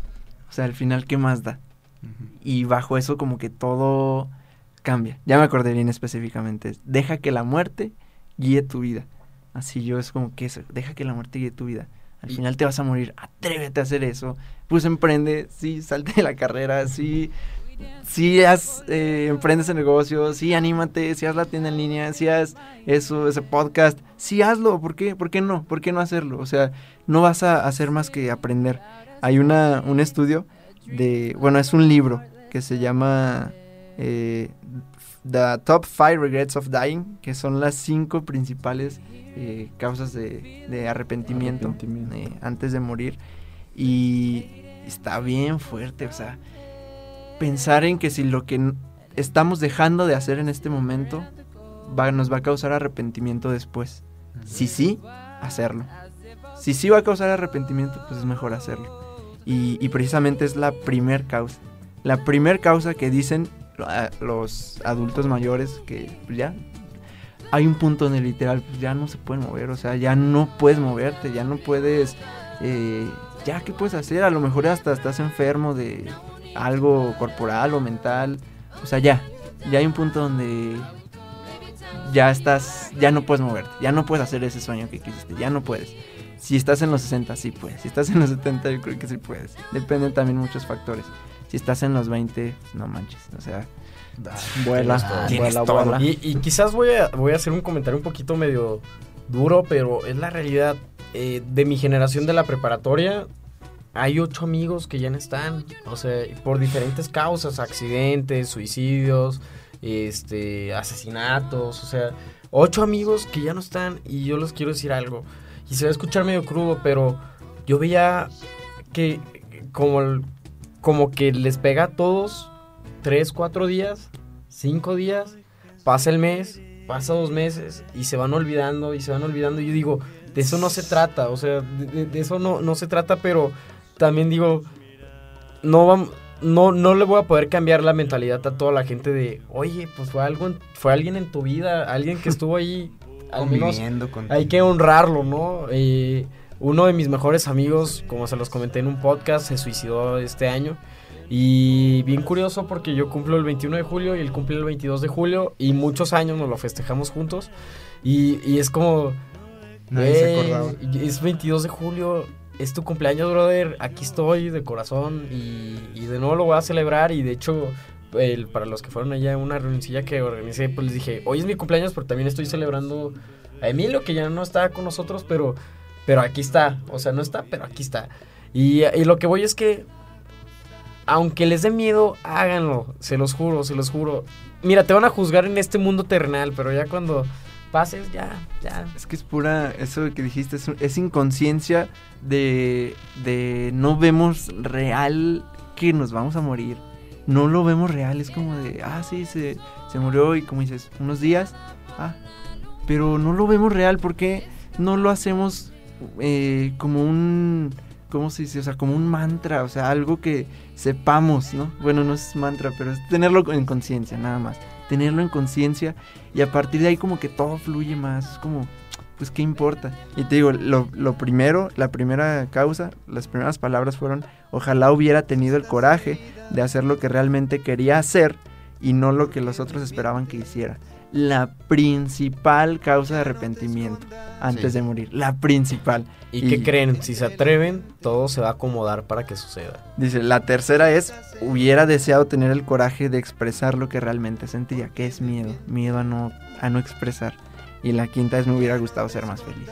O sea, al final, ¿qué más da? Y bajo eso como que todo cambia. Ya me acordé bien específicamente. es, Deja que la muerte guíe tu vida. Así yo es como que eso, deja que la muerte guíe tu vida. Al final te vas a morir, atrévete a hacer eso. Pues emprende, sí, salte de la carrera, sí, sí haz, eh, emprendes el negocio, sí, anímate, sí haz la tienda en línea, sí haz eso, ese podcast, sí hazlo, ¿por qué? ¿Por qué no? ¿Por qué no hacerlo? O sea, no vas a hacer más que aprender. Hay una, un estudio de, bueno, es un libro que se llama eh, The Top 5 Regrets of Dying, que son las cinco principales eh, causas de, de arrepentimiento, Arrepentimiento. antes de morir. Y está bien fuerte, o sea, pensar en que si lo que estamos dejando de hacer en este momento va, nos va a causar arrepentimiento después. Si sí, hacerlo. Si sí va a causar arrepentimiento, pues es mejor hacerlo. Y, y precisamente es la primer causa. La primer causa que dicen los adultos mayores que pues, ya hay un punto en el literal, pues ya no se pueden mover, o sea, ya no puedes moverte, ya no puedes, eh, ya qué puedes hacer, a lo mejor hasta estás enfermo de algo corporal o mental, o sea, ya, ya hay un punto donde ya estás, ya no puedes moverte, ya no puedes hacer ese sueño que quisiste, ya no puedes. Si estás en los 60, sí puedes. Si estás en los 70, yo creo que sí puedes. Dependen también muchos factores. Si estás en los 20, pues, no manches. O sea, Vuela, Tienes vuela, todo. vuela. Y, y quizás voy a, voy a hacer un comentario un poquito medio duro, pero es la realidad. Eh, de mi generación de la preparatoria, hay ocho amigos que ya no están. O sea, por diferentes causas, accidentes, suicidios, este, asesinatos. O sea, ocho amigos que ya no están. Y yo les quiero decir algo. Y se va a escuchar medio crudo, pero yo veía que como, como que les pega a todos tres, cuatro días, cinco días, pasa el mes pasa dos meses y se van olvidando y se van olvidando. Y yo digo, de eso no se trata, o sea, de- de eso no, no se trata, pero también digo, no vamos... No, no le voy a poder cambiar la mentalidad a toda la gente de, oye, pues fue algo, fue alguien en tu vida, alguien que estuvo ahí, [laughs] al menos hay que honrarlo, ¿no? Eh, uno de mis mejores amigos, como se los comenté en un podcast, se suicidó este año. Y bien curioso porque yo cumplo el 21 de julio y él cumple el 22 de julio y muchos años nos lo festejamos juntos. Y, y es como... Nadie se "Güey, acordaba". Es 22 de julio, es tu cumpleaños, brother. Aquí estoy de corazón y, y de nuevo lo voy a celebrar. Y de hecho, para los que fueron allá una reunioncilla que organicé, pues les dije, hoy es mi cumpleaños, pero también estoy celebrando a Emilio, que ya no está con nosotros, pero, pero aquí está. O sea, no está, pero aquí está. Y, y lo que voy es que, aunque les dé miedo, háganlo. Se los juro, se los juro. Mira, te van a juzgar en este mundo terrenal, pero ya cuando Es que es pura, eso que dijiste, es, es inconsciencia de, de no vemos real que nos vamos a morir. No lo vemos real, es como de, ah, sí, se, se murió y como dices, unos días, ah, pero no lo vemos real porque no lo hacemos eh, como un, ¿cómo se dice? O sea, como un mantra, o sea, algo que sepamos, ¿no? Bueno, no es mantra, pero es tenerlo en conciencia, nada más. Tenerlo en conciencia y a partir de ahí como que todo fluye más, es como, pues, ¿qué importa? Y te digo, lo, lo primero, la primera causa, las primeras palabras fueron, ojalá hubiera tenido el coraje de hacer lo que realmente quería hacer y no lo que los otros esperaban que hiciera. La principal causa de arrepentimiento antes Sí. de morir, la principal. ¿Y qué creen? Si se atreven, todo se va a acomodar para que suceda. Dice, la tercera es, hubiera deseado tener el coraje de expresar lo que realmente sentía, que es miedo, miedo a no, a no expresar. Y la quinta es, me hubiera gustado ser más feliz.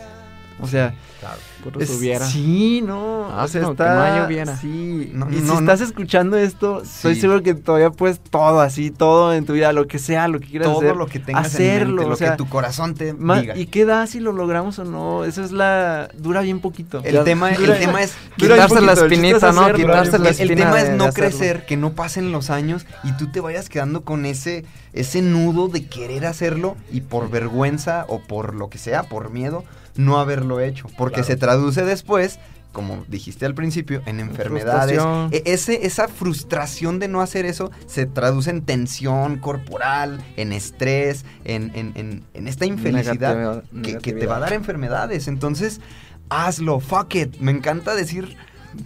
O sea, Claro. Es- sí, no, o sea, Hazlo, que no lloviera. sí. No, y no, si no. estás escuchando esto, estoy Sí. seguro que todavía puedes todo así, todo en tu vida, lo que sea, lo que quieras Todo hacer. lo que tengas hacerlo, en mente, o lo sea, que tu corazón te Ma- diga. ¿Y qué da si lo logramos o no? Eso es la... dura bien poquito. El Ya- tema, dura- el tema es Quitarse la poquito, espinita, ¿no? Quitarse la el, el espina tema es no crecer, que no pasen los años y tú te vayas quedando con ese, ese nudo de querer hacerlo y por vergüenza o por lo que sea, por miedo, no haberlo hecho. Porque Claro. se traduce después, como dijiste al principio, en enfermedades. E- ese, esa frustración de no hacer eso se traduce en tensión corporal, en estrés, en, en- en- en esta infelicidad que, que te va a dar enfermedades. Entonces, hazlo, fuck it. Me encanta decir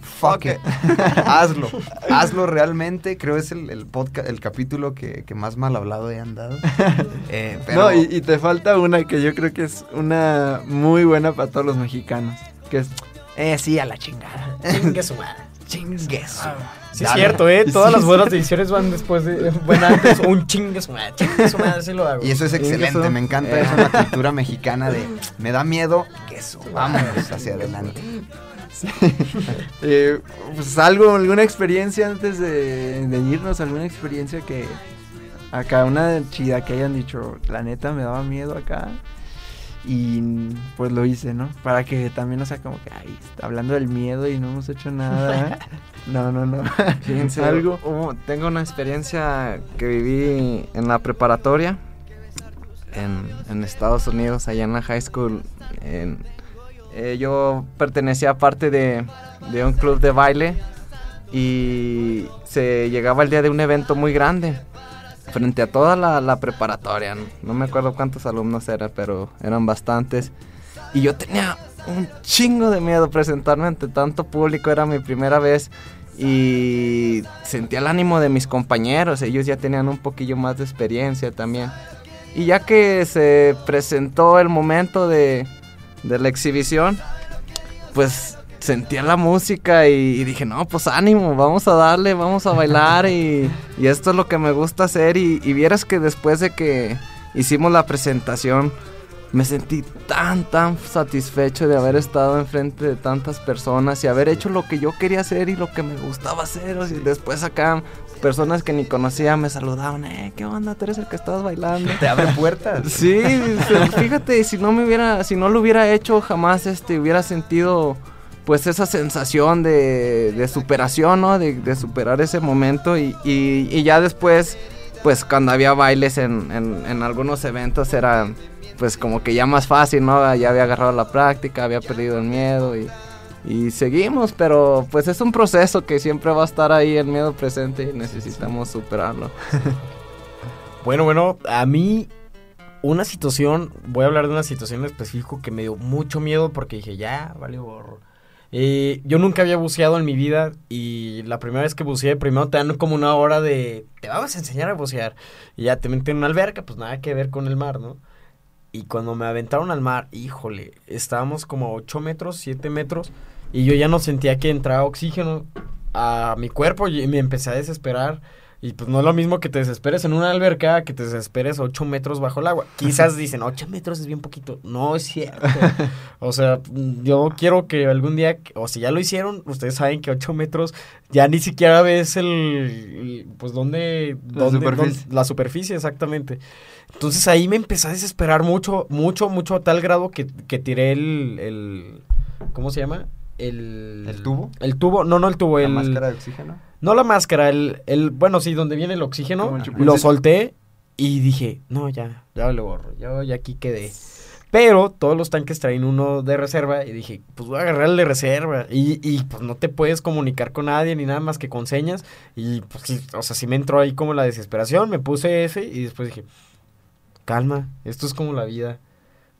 fuck it. [laughs] hazlo, hazlo realmente. Creo es el, el podcast, el capítulo que, que más mal hablado he andado. [laughs] Eh, pero No, y, y te falta una que yo creo que es una muy buena para todos los mexicanos. Que es, eh, sí, a la chingada. Chingue su madre. chingue su- Sí, es cierto, ¿eh? Sí, Todas las buenas decisiones van después de. Van antes. Un chingue su madre. Chingue su madre, sí lo hago. Y eso es excelente, me encanta. Eh. Es una cultura mexicana de me da miedo, queso. Vamos [laughs] hacia adelante. [laughs] Eh, pues algo, alguna experiencia antes de, de irnos, alguna experiencia que acá, una chida que hayan dicho, la neta me daba miedo acá. Y pues lo hice, ¿no? Para que también no sea como que, ay, está hablando del miedo y no hemos hecho nada. [laughs] No, no, no. Fíjense, [laughs] Algo. tengo una experiencia que viví en la preparatoria en, en Estados Unidos, allá en la high school. En- eh, yo pertenecía a parte de, de un club de baile y se llegaba el día de un evento muy grande frente a toda la, preparatoria. No, No me acuerdo cuántos alumnos eran, pero eran bastantes. Y yo tenía un chingo de miedo presentarme ante tanto público, era mi primera vez y sentía el ánimo de mis compañeros, ellos ya tenían un poquillo más de experiencia también. Y ya que se presentó el momento de, de la exhibición, pues sentía la música y, dije, no, pues ánimo, vamos a darle, vamos a bailar y, esto es lo que me gusta hacer. Y, vieras que después de que hicimos la presentación, me sentí tan, tan satisfecho de haber estado enfrente de tantas personas y haber hecho lo que yo quería hacer y lo que me gustaba hacer. O después acá personas que ni conocía me saludaban, eh, ¿qué onda? Tú eres el que estabas bailando. [laughs] Te abre puertas. [laughs] Sí, fíjate, si no me hubiera, si no lo hubiera hecho, jamás este hubiera sentido pues esa sensación de, de superación, ¿no? De, de superar ese momento y, y- y ya después, pues cuando había bailes en, en, en algunos eventos era pues como que ya más fácil, ¿no? Ya había agarrado la práctica, había perdido el miedo y, y seguimos, pero pues es un proceso que siempre va a estar ahí el miedo presente y necesitamos superarlo. [laughs] Bueno, bueno, a mí una situación, voy a hablar de una situación en específico que me dio mucho miedo porque dije, ya, vale gorro. Eh, yo nunca había buceado en mi vida y la primera vez que buceé, primero te dan como una hora de, te vamos a enseñar a bucear. Y ya te meten en una alberca, pues nada que ver con el mar, ¿no? Y cuando me aventaron al mar, híjole, estábamos como a 8 metros, 7 metros, y yo ya no sentía que entraba oxígeno a mi cuerpo y me empecé a desesperar. Y pues no es lo mismo que te desesperes en una alberca que te desesperes 8 metros bajo el agua. Quizás [laughs] dicen, 8 metros es bien poquito. No es cierto. [laughs] o sea, yo quiero que algún día, o si ya lo hicieron, ustedes saben que 8 metros ya ni siquiera ves el, el- pues dónde... La dónde- superficie. dónde- la superficie, exactamente. Entonces ahí me empecé a desesperar mucho, mucho, mucho a tal grado que, que tiré el, el... ¿Cómo se llama? El... ¿El tubo? El tubo, no, no el tubo, La el... máscara de oxígeno. No la máscara, el, el, bueno, sí, donde viene el oxígeno, el lo solté y dije, no, ya, ya le borro, yo ya aquí quedé. Pero todos los tanques traen uno de reserva y dije, pues voy a agarrar el de reserva. Y, y pues no te puedes comunicar con nadie ni nada más que con señas. Y pues sí, o sea, sí me entró ahí como la desesperación, me puse ese y después dije, calma, esto es como la vida.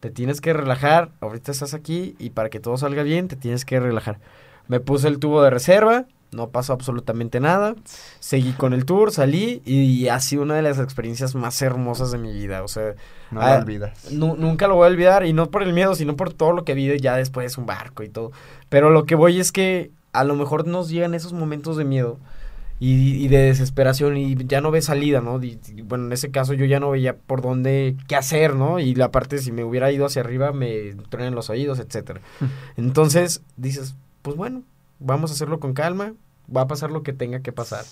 Te tienes que relajar, ahorita estás aquí y para que todo salga bien te tienes que relajar. Me puse el tubo de reserva, no pasó absolutamente nada. Seguí con el tour, salí y ha sido una de las experiencias más hermosas de mi vida. O sea, No Ah, lo olvidas. nu- nunca lo voy a olvidar y no por el miedo, sino por todo lo que vi de ya después un barco y todo. Pero lo que voy es que a lo mejor nos llegan esos momentos de miedo y, y de desesperación y ya no ves salida, ¿no? Y- y, bueno, en ese caso yo ya no veía por dónde, qué hacer, ¿no? Y la parte, si me hubiera ido hacia arriba, me truenan los oídos, etcétera. Entonces dices, pues bueno, vamos a hacerlo con calma, va a pasar lo que tenga que pasar.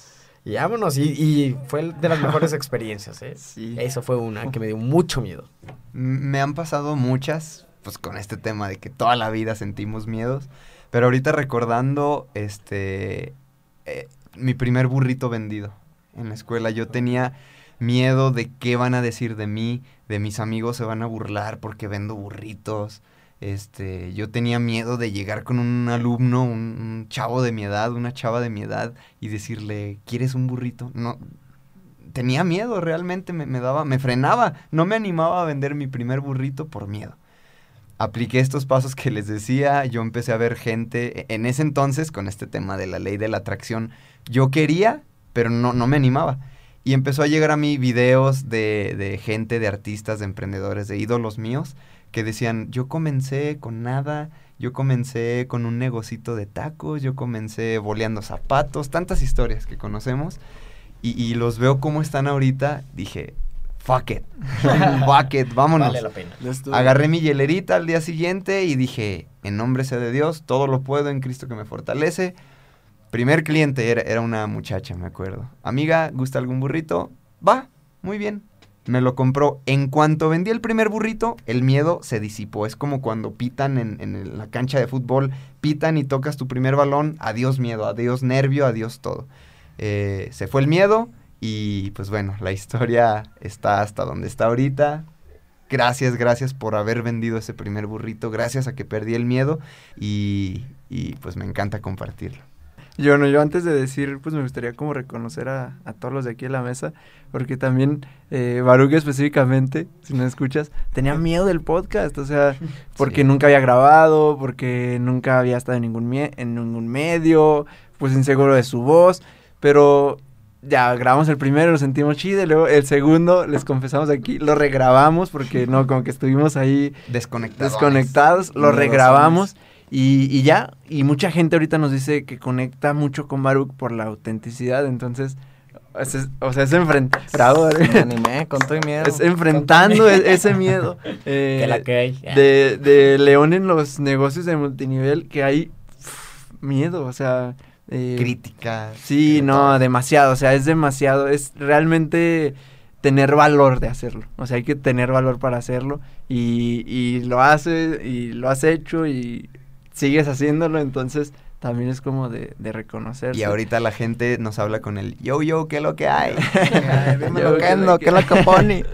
Y vámonos, y, y fue de las mejores [laughs] experiencias, ¿eh? Sí. Eso fue una que me dio mucho miedo. Me han pasado muchas, pues con este tema de que toda la vida sentimos miedos. Pero ahorita recordando, este, eh, mi primer burrito vendido en la escuela, yo tenía miedo de qué van a decir de mí, de mis amigos se van a burlar porque vendo burritos. Este, yo tenía miedo de llegar con un alumno, un, chavo de mi edad, una chava de mi edad y decirle, ¿quieres un burrito? No, tenía miedo, realmente me, me daba, me frenaba, no me animaba a vender mi primer burrito por miedo. Apliqué estos pasos que les decía, yo empecé a ver gente, e- en ese entonces, con este tema de la ley de la atracción, yo quería, pero no, no me animaba. Y empezó a llegar a mí videos de, de gente, de artistas, de emprendedores, de ídolos míos, que decían, yo comencé con nada, yo comencé con un negocito de tacos, yo comencé boleando zapatos, tantas historias que conocemos y, y los veo como están ahorita, dije, fuck it, [laughs] fuck it, vámonos. Vale la pena. Agarré mi hielerita al día siguiente y dije, en nombre sea de Dios, todo lo puedo en Cristo que me fortalece. Primer cliente era, era una muchacha, me acuerdo. Amiga, ¿gusta algún burrito? Va, muy bien. Me lo compró. En cuanto vendí el primer burrito, el miedo se disipó. Es como cuando pitan en, la cancha de fútbol, pitan y tocas tu primer balón. Adiós miedo, adiós nervio, adiós todo. Eh, se fue el miedo y pues bueno, la historia está hasta donde está ahorita. Gracias, gracias por haber vendido ese primer burrito. Gracias a que perdí el miedo y, y, pues me encanta compartirlo. Yo no, yo antes de decir, pues me gustaría como reconocer a, a todos los de aquí en la mesa, porque también eh, Baruch específicamente, si no escuchas, tenía miedo del podcast, o sea, [laughs] porque Sí. nunca había grabado, porque nunca había estado en ningún, en ningún medio, pues inseguro de su voz, pero ya grabamos el primero, lo sentimos chido, y luego el segundo, les confesamos aquí, lo regrabamos, porque no, como que estuvimos ahí Desconectados. desconectados, lo regrabamos y, y ya, y mucha gente ahorita nos dice que conecta mucho con Baruch por la autenticidad, entonces, es- es- o sea, es enfrentado, Me animé con todo y miedo. es enfrentando ese miedo [laughs] eh, que la que hay. de, de León en los negocios de multinivel, que hay miedo, o sea... eh, Críticas. Sí, no, todo. demasiado, o sea, es demasiado, es realmente tener valor de hacerlo, o sea, hay que tener valor para hacerlo y, y lo haces y lo has hecho y sigues haciéndolo, entonces también es como de, de reconocer. Y ahorita la gente nos habla con el yo, yo, ¿qué es lo que hay? [laughs] Dime lo que ando, ¿qué es lo que pone?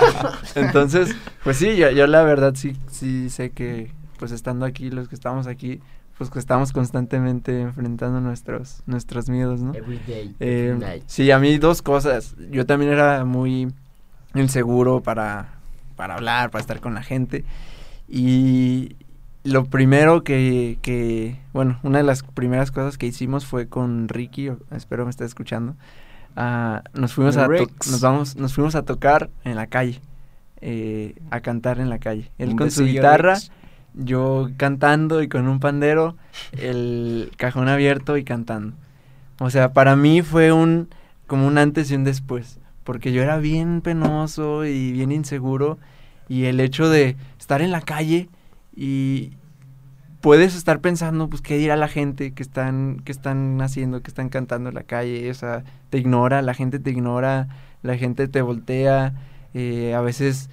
[laughs] Entonces, pues sí, yo, yo la verdad sí, sí sé que, pues estando aquí, los que estamos aquí, pues que estamos constantemente enfrentando nuestros, nuestros miedos, ¿no? Every day, Eh, every night. sí, a mí dos cosas. Yo también era muy inseguro para, para hablar, para estar con la gente. Y lo primero que, que, bueno, una de las primeras cosas que hicimos fue con Ricky, espero me esté escuchando. ah, nos fuimos a nos vamos, nos fuimos a tocar en la calle, eh, a cantar en la calle. Él con su guitarra, yo cantando y con un pandero, el cajón abierto y cantando. O sea, para mí fue un como un antes y un después, porque yo era bien penoso y bien inseguro y el hecho de estar en la calle y puedes estar pensando pues qué dirá la gente que están que están haciendo, que están cantando en la calle, o sea, te ignora, la gente te ignora, la gente te voltea, eh, a veces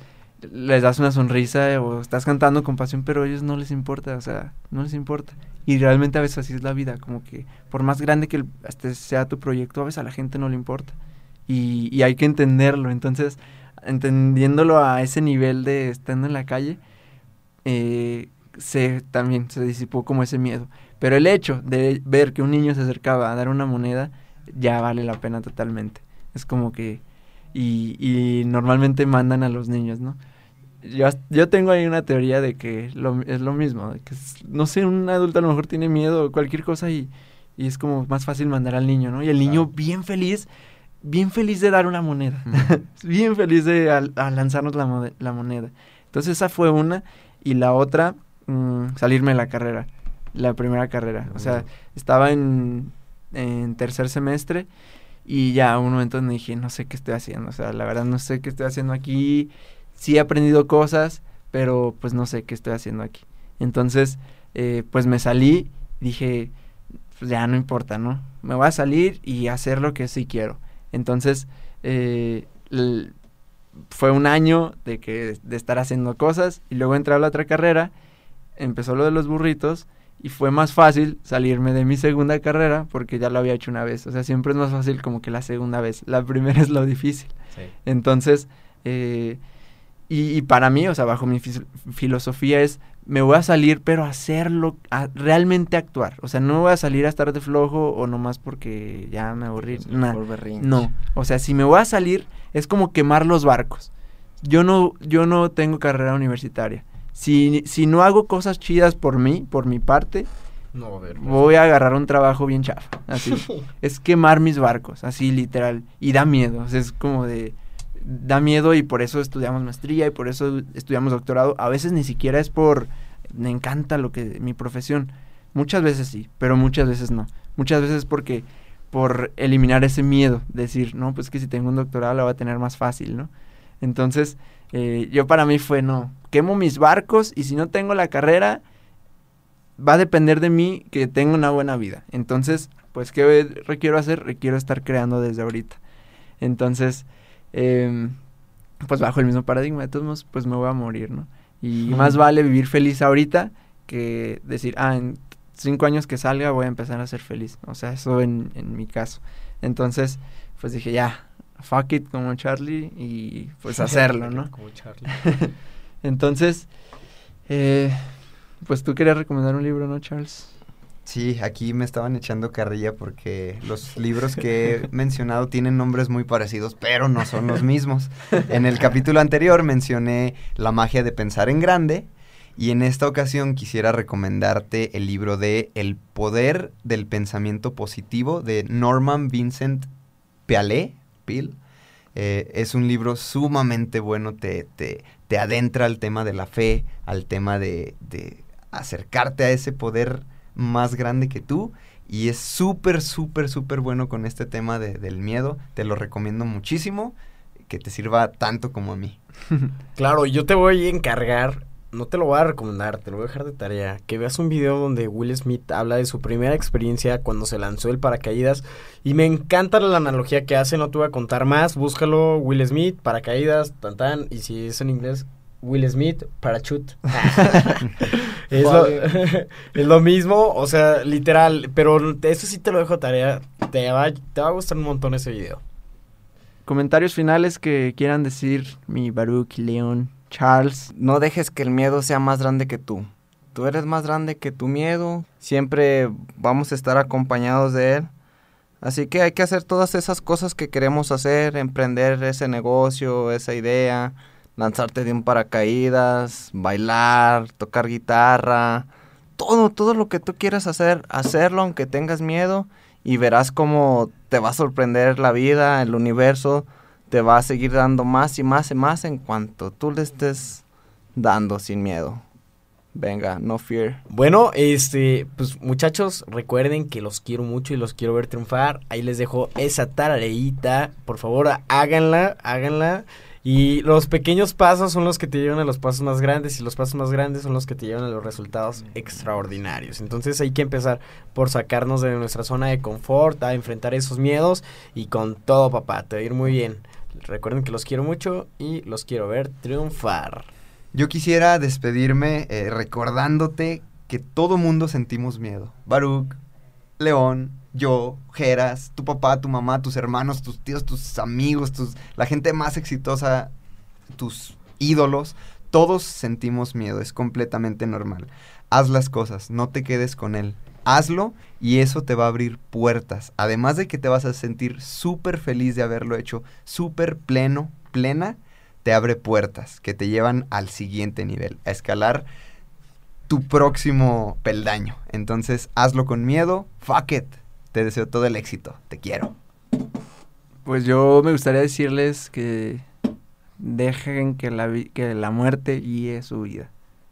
les das una sonrisa o estás cantando con pasión, pero a ellos no les importa, o sea, no les importa. Y realmente a veces así es la vida, como que por más grande que el- este sea tu proyecto, a veces a la gente no le importa. Y, y hay que entenderlo. Entonces, entendiéndolo a ese nivel de estando en la calle, eh, se también se disipó como ese miedo. Pero el hecho de ver que un niño se acercaba a dar una moneda, ya vale la pena totalmente. Es como que... Y, y normalmente mandan a los niños, ¿no? Yo, yo tengo ahí una teoría de que lo- es lo mismo, que es- no sé, un adulto a lo mejor tiene miedo o cualquier cosa y, y es como más fácil mandar al niño, ¿no? Y el niño bien feliz, bien feliz de dar una moneda, [laughs] bien feliz de al- a lanzarnos la, la moneda. Entonces esa fue una y la otra, mm, salirme de la carrera, la primera carrera. O sea, estaba en, en tercer semestre y ya a un momento donde dije, no sé qué estoy haciendo, o sea, la verdad no sé qué estoy haciendo aquí, sí he aprendido cosas, pero pues no sé qué estoy haciendo aquí. Entonces, eh, pues me salí, dije, pues ya no importa, ¿no? Me voy a salir y hacer lo que sí quiero. Entonces, eh, fue un año de que de estar haciendo cosas y luego entré a la otra carrera, empezó lo de los burritos y fue más fácil salirme de mi segunda carrera porque ya lo había hecho una vez. O sea, siempre es más fácil como que la segunda vez. La primera [laughs] es lo difícil. Entonces, eh, y, y para mí, o sea, bajo mi filosofía es, me voy a salir, pero hacerlo, a realmente actuar. O sea, no voy a salir a estar de flojo o nomás porque ya me aburrí. Nah, no, o sea, si me voy a salir, es como quemar los barcos. Yo no, yo no tengo carrera universitaria. Si, si no hago cosas chidas por mí, por mi parte, No, a ver. voy a agarrar un trabajo bien chafa. Así. [laughs] es quemar mis barcos, así literal. Y da miedo. o sea, es como de. Da miedo y por eso estudiamos maestría y por eso estudiamos doctorado. A veces ni siquiera es por. Me encanta lo que. mi profesión. Muchas veces sí, pero muchas veces no. Muchas veces porque. Por eliminar ese miedo. Decir, no, pues que si tengo un doctorado la voy a tener más fácil, ¿no? Entonces, eh, yo para mí fue, no, quemo mis barcos y si no tengo la carrera, va a depender de mí que tenga una buena vida. Entonces, pues, ¿qué requiero hacer? Requiero estar creando desde ahorita. Entonces, em, pues bajo el mismo paradigma, de todos modos, pues me voy a morir, ¿no? Y más vale vivir feliz ahorita que decir, ah, en cinco años que salga voy a empezar a ser feliz. O sea, eso en, en mi caso. Entonces, pues dije, ya, fuck it como Charlie y pues [laughs] hacerlo, ¿no? Como Charlie. [laughs] Entonces, eh, pues tú querías recomendar un libro, ¿no, Charles? Sí, aquí me estaban echando carrilla porque los libros que he [laughs] mencionado tienen nombres muy parecidos, pero no son los mismos. En el capítulo anterior mencioné La magia de pensar en grande y en esta ocasión quisiera recomendarte el libro de El poder del pensamiento positivo de Norman Vincent Peale. Eh, es un libro sumamente bueno, te, te, te adentra al tema de la fe, al tema de, de acercarte a ese poder más grande que tú y es súper, súper, súper bueno con este tema de- del miedo. Te lo recomiendo muchísimo, que te sirva tanto como a mí. [laughs] Claro, yo te voy a encargar, no te lo voy a recomendar, te lo voy a dejar de tarea, que veas un video donde Will Smith habla de su primera experiencia cuando se lanzó el paracaídas y me encanta la analogía que hace, no te voy a contar más, búscalo Will Smith, paracaídas, tan tan, y si es en inglés, Will Smith, Parachute. [laughs] es, lo, [laughs] es lo mismo, o sea, literal, pero eso sí te lo dejo tarea. Te va, te va a gustar un montón ese video. Comentarios finales que quieran decir mi Baruch, León, Charles. No dejes que el miedo sea más grande que tú. Tú eres más grande que tu miedo. Siempre vamos a estar acompañados de él. Así que hay que hacer todas esas cosas que queremos hacer, emprender ese negocio, esa idea, lanzarte de un paracaídas, bailar, tocar guitarra, todo, todo lo que tú quieras hacer, hacerlo aunque tengas miedo y verás cómo te va a sorprender la vida, el universo, te va a seguir dando más y más y más en cuanto tú le estés dando sin miedo. Venga, no fear. Bueno, este, pues muchachos, recuerden que los quiero mucho y los quiero ver triunfar. Ahí les dejo esa tareita. Por favor, háganla, háganla. Y los pequeños pasos son los que te llevan a los pasos más grandes y los pasos más grandes son los que te llevan a los resultados extraordinarios. Entonces hay que empezar por sacarnos de nuestra zona de confort, a enfrentar esos miedos y con todo, papá, te va a ir muy bien. Recuerden que los quiero mucho y los quiero ver triunfar. Yo quisiera despedirme eh, recordándote que todo mundo sentimos miedo. Baruch, León, yo, Geras, tu papá, tu mamá, tus hermanos, tus tíos, tus amigos, tus, la gente más exitosa, tus ídolos, todos sentimos miedo, es completamente normal. Haz las cosas, no te quedes con él. Hazlo y eso te va a abrir puertas. Además de que te vas a sentir súper feliz de haberlo hecho, súper pleno, plena te abre puertas que te llevan al siguiente nivel, a escalar tu próximo peldaño. Entonces, hazlo con miedo, fuck it. Te deseo todo el éxito, te quiero. Pues yo me gustaría decirles que dejen que la, que la muerte guíe su vida.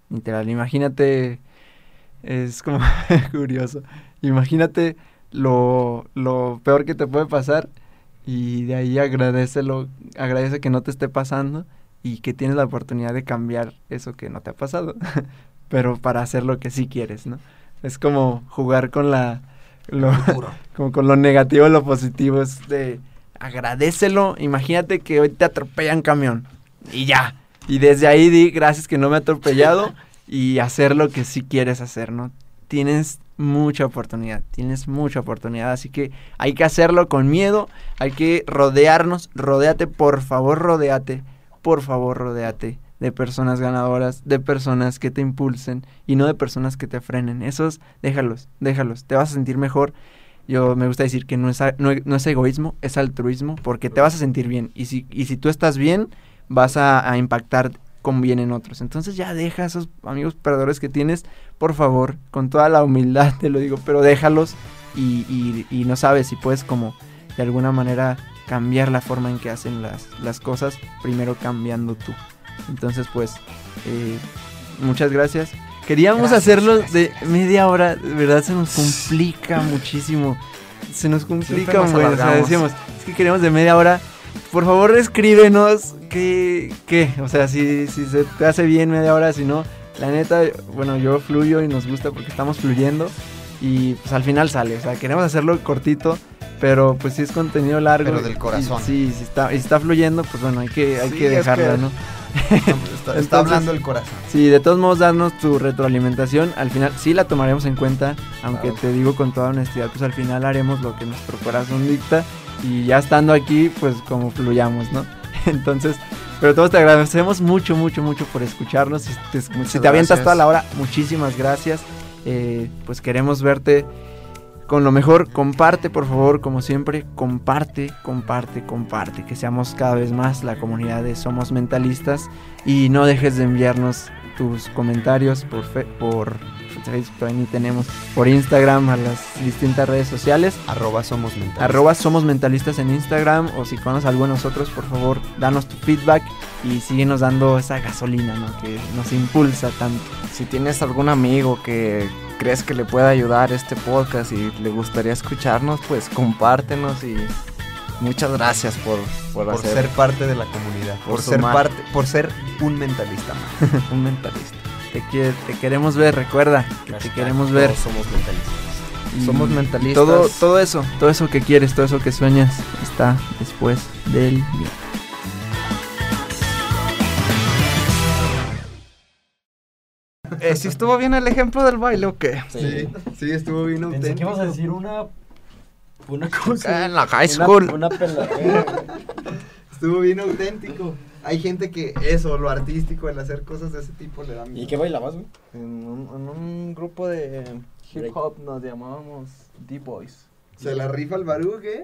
Imagínate, es como [laughs] curioso, imagínate lo, lo peor que te puede pasar y de ahí agradecelo, agradece que no te esté pasando y que tienes la oportunidad de cambiar eso que no te ha pasado, [laughs] pero para hacer lo que sí quieres, ¿no? Es como jugar con la lo, [laughs] como con lo negativo y lo positivo, es de agradecelo, imagínate que hoy te atropella un camión y ya. Y desde ahí di gracias que no me ha atropellado y hacer lo que sí quieres hacer, ¿no? Tienes mucha oportunidad, tienes mucha oportunidad, así que hay que hacerlo con miedo, hay que rodearnos, rodeate, por favor, rodeate, por favor, rodeate de personas ganadoras, de personas que te impulsen y no de personas que te frenen. Esos, déjalos, déjalos, te vas a sentir mejor. Yo me gusta decir que no es, no, es egoísmo, es altruismo, porque te vas a sentir bien. Y si, y si tú estás bien, vas a impactar convienen otros. Entonces ya deja a esos amigos perdedores que tienes, por favor, con toda la humildad [laughs] te lo digo, pero déjalos y, y, no sabes si puedes como de alguna manera cambiar la forma en que hacen las, las cosas, primero cambiando tú. Entonces pues, eh, muchas gracias. Queríamos hacerlo de media hora, de verdad se nos complica muchísimo. Se nos complica, mucho. o sea, decíamos, es que queremos de media hora por favor escríbenos qué, qué, o sea, si, si se te hace bien media hora, si no, la neta, bueno, yo fluyo y nos gusta porque estamos fluyendo y pues al final sale, o sea, queremos hacerlo cortito, pero pues si es contenido largo. Pero del corazón. sí, si está, está fluyendo, pues bueno, hay que, hay que dejarlo, ¿no? Está, hablando el corazón. Sí, de todos modos, darnos tu retroalimentación. Al final sí la tomaremos en cuenta, aunque te digo con toda honestidad, pues al final haremos lo que nuestro corazón dicta y ya estando aquí, pues como fluyamos, ¿no? [laughs] Entonces, pero todos te agradecemos mucho, mucho, mucho por escucharnos. Si te, si te avientas toda la hora, muchísimas gracias. Eh, pues queremos verte con lo mejor. Comparte, por favor, como siempre, comparte, comparte, comparte. Que seamos cada vez más la comunidad de Somos Mentalistas. Y no dejes de enviarnos tus comentarios por, fe, por Facebook ni tenemos por Instagram, a las distintas redes sociales. Arroba somos mentalistas. Arroba somos mentalistas en Instagram o si conoces algo de nosotros, por favor, danos tu feedback y síguenos dando esa gasolina, ¿no? Que nos impulsa tanto. Si tienes algún amigo que crees que le pueda ayudar este podcast y le gustaría escucharnos, pues compártenos y muchas gracias por, por, ser parte de la comunidad, por, ser parte, por ser un mentalista más. [laughs] un mentalista. Te, te queremos ver, recuerda que te queremos ver. Somos mentalistas. somos mentalistas. Todo, todo eso, todo eso que quieres, todo eso que sueñas está después del miedo. qué? ¿Si estuvo bien el ejemplo del baile o qué? Sí, sí, estuvo bien Pensé que auténtico. ibas a decir una. Una [laughs] cosa. En la high una- school. Una, peladera. [laughs] Estuvo bien auténtico. Hay gente que eso, lo artístico, el hacer cosas de ese tipo le da miedo. ¿Y qué bailabas, güey? En un, en un grupo de hip hop nos llamábamos D-Boys. ¿Se la rifa el Baruch, eh?